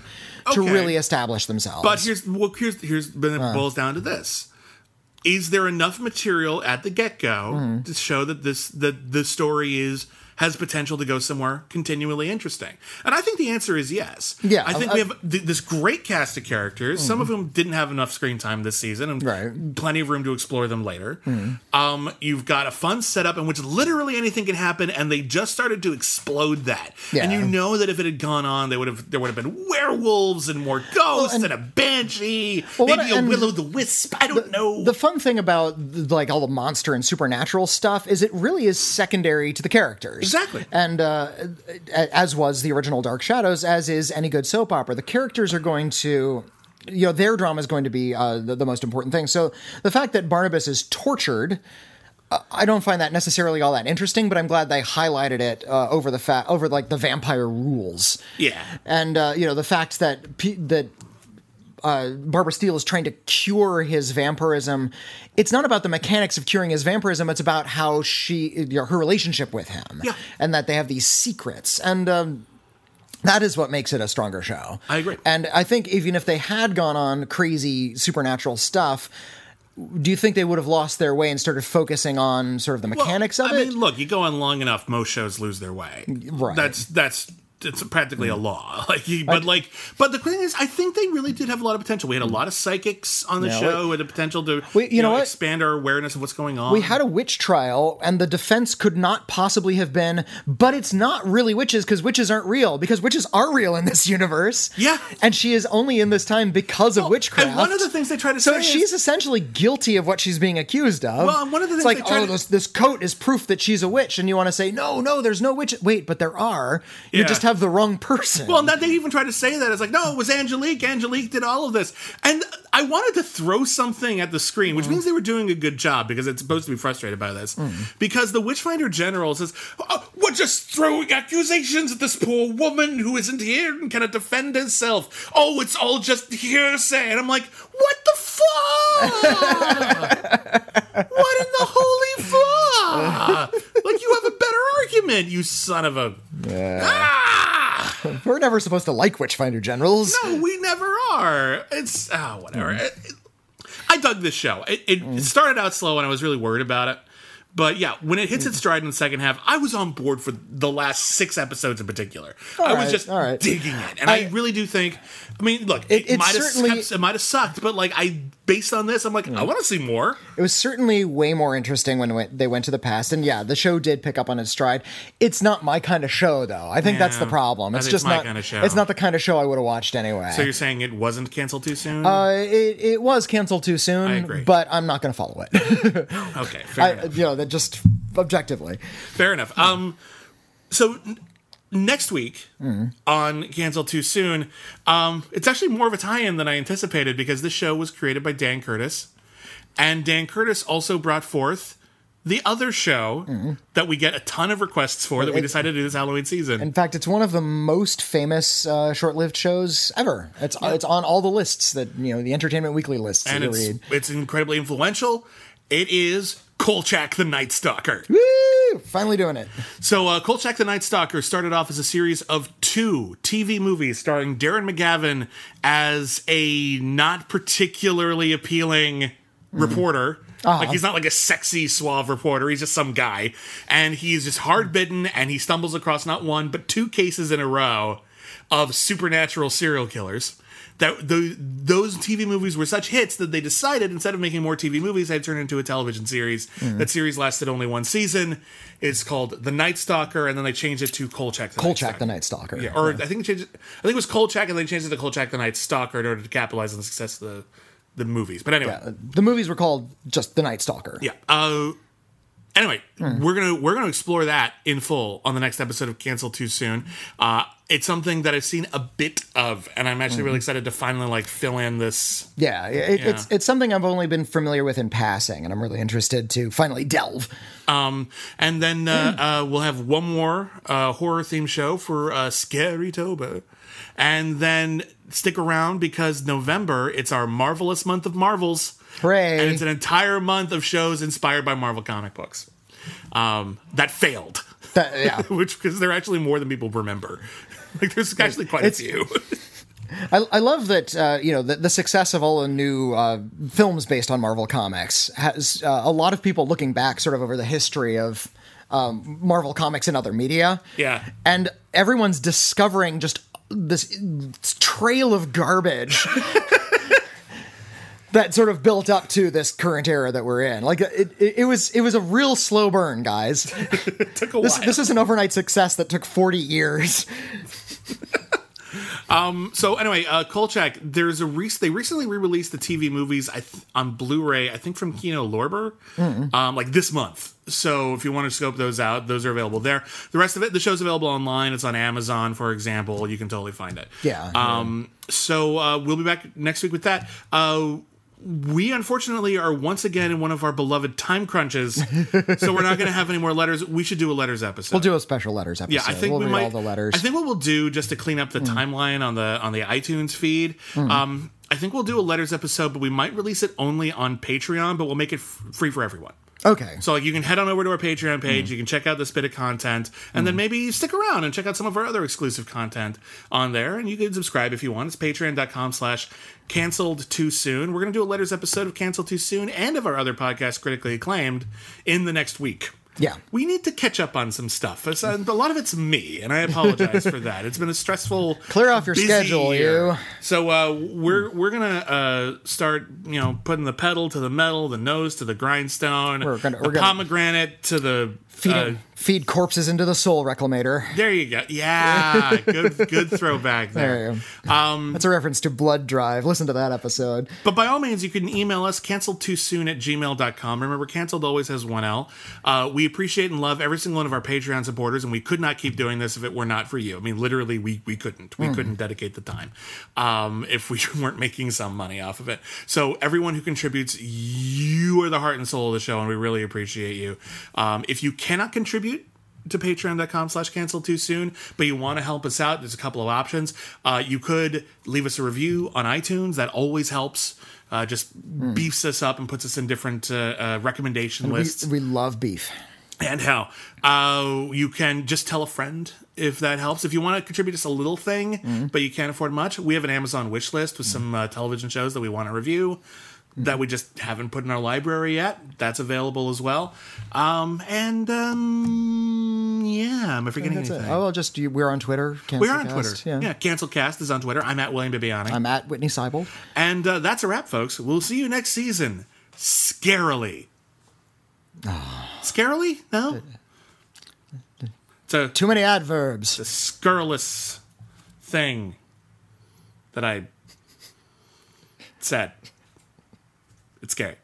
to Okay. really establish themselves. But here's well, here's here's Uh. it boils down to this: Is there enough material at the get go Mm-hmm. to show that this that the story is has potential to go somewhere continually interesting? And I think the answer is yes. Yeah, I think uh, we have th- this great cast of characters. Some of whom didn't have enough screen time this season, and Right. plenty of room to explore them later. Um, you've got a fun setup in which literally anything can happen, and they just started to explode that. And you know that if it had gone on, they would have there would have been werewolves and more ghosts and- and, a banshee, Well, what- maybe a and will o' the wisp. I don't know. the fun thing about like all the monster and supernatural stuff is it really is secondary to the characters. Exactly. And uh, as was the original Dark Shadows, as is any good soap opera, the characters are going to. You know, their drama is going to be uh, the, the most important thing. So the fact that Barnabas is tortured, uh, I don't find that necessarily all that interesting. But I'm glad they highlighted it uh, over the fact over like the vampire rules. yeah. And uh, you know the fact that P- that uh, Barbara Steele is trying to cure his vampirism. It's not about the mechanics of curing his vampirism. It's about how she, you know, her relationship with him, Yeah. and that they have these secrets, and um, that is what makes it a stronger show. I agree. And I think even if they had gone on crazy supernatural stuff. Do you think they would have lost their way and started focusing on sort of the Well, mechanics of I it? mean, look, you go on long enough, most shows lose their way. Right. That's that's it's practically a mm. law. [laughs] Like, you- but like, but the thing is, I think they really did have a lot of potential. We had a lot of psychics on the Yeah, show with the potential to, We- you know what? expand our awareness of what's going on. We had a witch trial, and the defense could not possibly have been, but it's not really witches because witches aren't real, because witches are real in this [laughs] universe. Yeah. And she is only in this time because of witchcraft. And one of the things they try to so she's is, essentially guilty of what she's being accused of. Well, one of the it's things like, oh, to- this, this coat is proof that she's a witch, and you want to say, no, no, there's no witch. Wait, but there are. You Yeah. just have the wrong person. Well, and that they even try to say that it's like, no, it was Angelique. Angelique did all of this, and I wanted to throw something at the screen, which mm. means they were doing a good job because it's supposed to be frustrated by this. Mm. Because the Witchfinder General says, oh, "We're just throwing accusations at this poor woman who isn't here and cannot defend herself. Oh, it's all just hearsay." And I'm like, "What the fuck? [laughs] what in the holy fuck? [laughs] like you have a better argument, you son of a. Ah! We're never supposed to like Witchfinder generals. No, we never are. It's ah, whatever. It- it- I dug this show. It, it, it started out slow, and I was really worried about it. But yeah, when it hits its stride in the second half, I was on board for the last six episodes in particular. I was right, just all right. digging it, and I, I- really do think. I mean, look, it, It- it might have certainly- it might have sucked, but like I, based on this, I'm like, I want to see more. It was certainly way more interesting when they went to the past, and yeah, the show did pick up on its stride. It's not my kind of show, though. I think that's the problem. It's just it's my not. kinda show. It's not the kind of show I would have watched anyway. So you're saying it wasn't canceled too soon? uh, it, it was canceled too soon, I agree. but I'm not going to follow it. [laughs] okay, fair [laughs] I, enough. you know, that just objectively. Fair enough. Um, so n- next week on Canceled Too Soon, um, it's actually more of a tie-in than I anticipated because this show was created by Dan Curtis, and Dan Curtis also brought forth the other show that we get a ton of requests for that we decided to do this Halloween season. In fact, it's one of the most famous uh, short-lived shows ever. It's it's on all the lists that you know the Entertainment Weekly lists and it's read. it's incredibly influential. It is Kolchak the Night Stalker. Woo! Finally doing it. So, uh, Kolchak the Night Stalker started off as a series of two TV movies starring Darren McGavin as a not particularly appealing reporter. Like he's not like a sexy suave reporter. He's just some guy, and he's just hard bitten, and he stumbles across not one but two cases in a row of supernatural serial killers. That the, those TV movies were such hits that they decided instead of making more TV movies, they'd turn it into a television series. That series lasted only one season. It's called The Night Stalker, and then they changed it to Kolchak. The Night Kolchak Stalker. the Night Stalker. Yeah, or I think changed it. I think it was Kolchak, and then they changed it to Kolchak the Night Stalker in order to capitalize on the success of the the movies. But anyway, Uh, the movies were called just The Night Stalker. yeah. Uh, anyway, we're gonna we're gonna explore that in full on the next episode of Cancel Too Soon. Uh, it's something that I've seen a bit of, and I'm actually really excited to finally like fill in this. Yeah, it, Yeah. it's it's something I've only been familiar with in passing, and I'm really interested to finally delve. Um, and then uh, uh, we'll have one more uh, horror themed show for uh, Scary Toba. And then stick around because November, it's our marvelous month of Marvels. Hooray! And it's an entire month of shows inspired by Marvel comic books um, that failed. That- yeah, [laughs] Which, because they're actually more than people remember. [laughs] Like, there's actually quite a It's- few. [laughs] I, I love that uh, you know the, the success of all the new uh, films based on Marvel comics has uh, a lot of people looking back sort of over the history of um, Marvel comics and other media. Yeah. and everyone's discovering just this trail of garbage. That sort of built up to this current era that we're in. Like it, it, it was, it was a real slow burn, guys. [laughs] took a This, while. this is an overnight success that took forty years. [laughs] um. So anyway, uh, Kolchak, there's a rec- they recently re-released the TV movies I th- on Blu-ray. I think from Kino Lorber, um, like this month. So if you want to scope those out, those are available there. The rest of it, the show's available online. It's on Amazon, for example. You can totally find it. Yeah. Um. So uh, we'll be back next week with that. Uh, we unfortunately are once again in one of our beloved time crunches, [laughs] so we're not going to have any more letters. We should do a letters episode. We'll do a special letters episode. Yeah, I think we'll we read might. all the letters. I think what we'll do just to clean up the timeline on the on the iTunes feed. Um, I think we'll do a letters episode, but we might release it only on Patreon, but we'll make it f- free for everyone. Okay. So like you can head on over to our Patreon page, you can check out this bit of content, and then mm-hmm. maybe stick around and check out some of our other exclusive content on there. And you can subscribe if you want. It's patreon.com slash canceled too soon. We're gonna do a letters episode of Canceled Too Soon and of our other podcast critically acclaimed in the next week. Yeah. We need to catch up on some stuff. It's, uh, a lot of it's me, and I apologize for that. It's been a stressful, Clear off your schedule, year. you. So uh, we're we're gonna uh, start, you know, putting the pedal to the metal, the nose to the grindstone, We're gonna- the we're gonna- pomegranate to the. Feed, uh, feed corpses into the soul reclamator. there you go. Yeah, [laughs] good good throwback there. There you go. Um, That's a reference to Blood Drive. Listen to that episode. But by all means, you can email us canceled too soon at gmail.com. Remember, canceled always has one L. Uh, we appreciate and love every single one of our Patreon supporters, and we could not keep doing this if it were not for you. I mean, literally, we, we couldn't. We couldn't dedicate the time um, if we [laughs] weren't making some money off of it. So, everyone who contributes, you are the heart and soul of the show, and we really appreciate you. Um, if you cannot contribute, to patreon.com slash cancel too soon but you want to help us out there's a couple of options uh, you could leave us a review on itunes that always helps uh, just beefs us up and puts us in different uh, uh, recommendation We, lists. we love beef. and how uh, you can just tell a friend if that helps. If you want to contribute just a little thing, but you can't afford much, we have an Amazon wish list with some uh, television shows that we want to review that we just haven't put in our library yet. That's available as well. Um, and um, yeah, am I forgetting That's it. anything? Oh, well, just you- we're on Twitter. we are on Cancelcast, Twitter. Yeah. Yeah. Cancel Cast is on Twitter. I'm at William Bibbiani. I'm at Witney Seibold. and uh, that's a wrap, folks. We'll see you next season. Scarily. Scarily? No? It's a Too many adverbs. the scurrilous thing that I said. It's scary.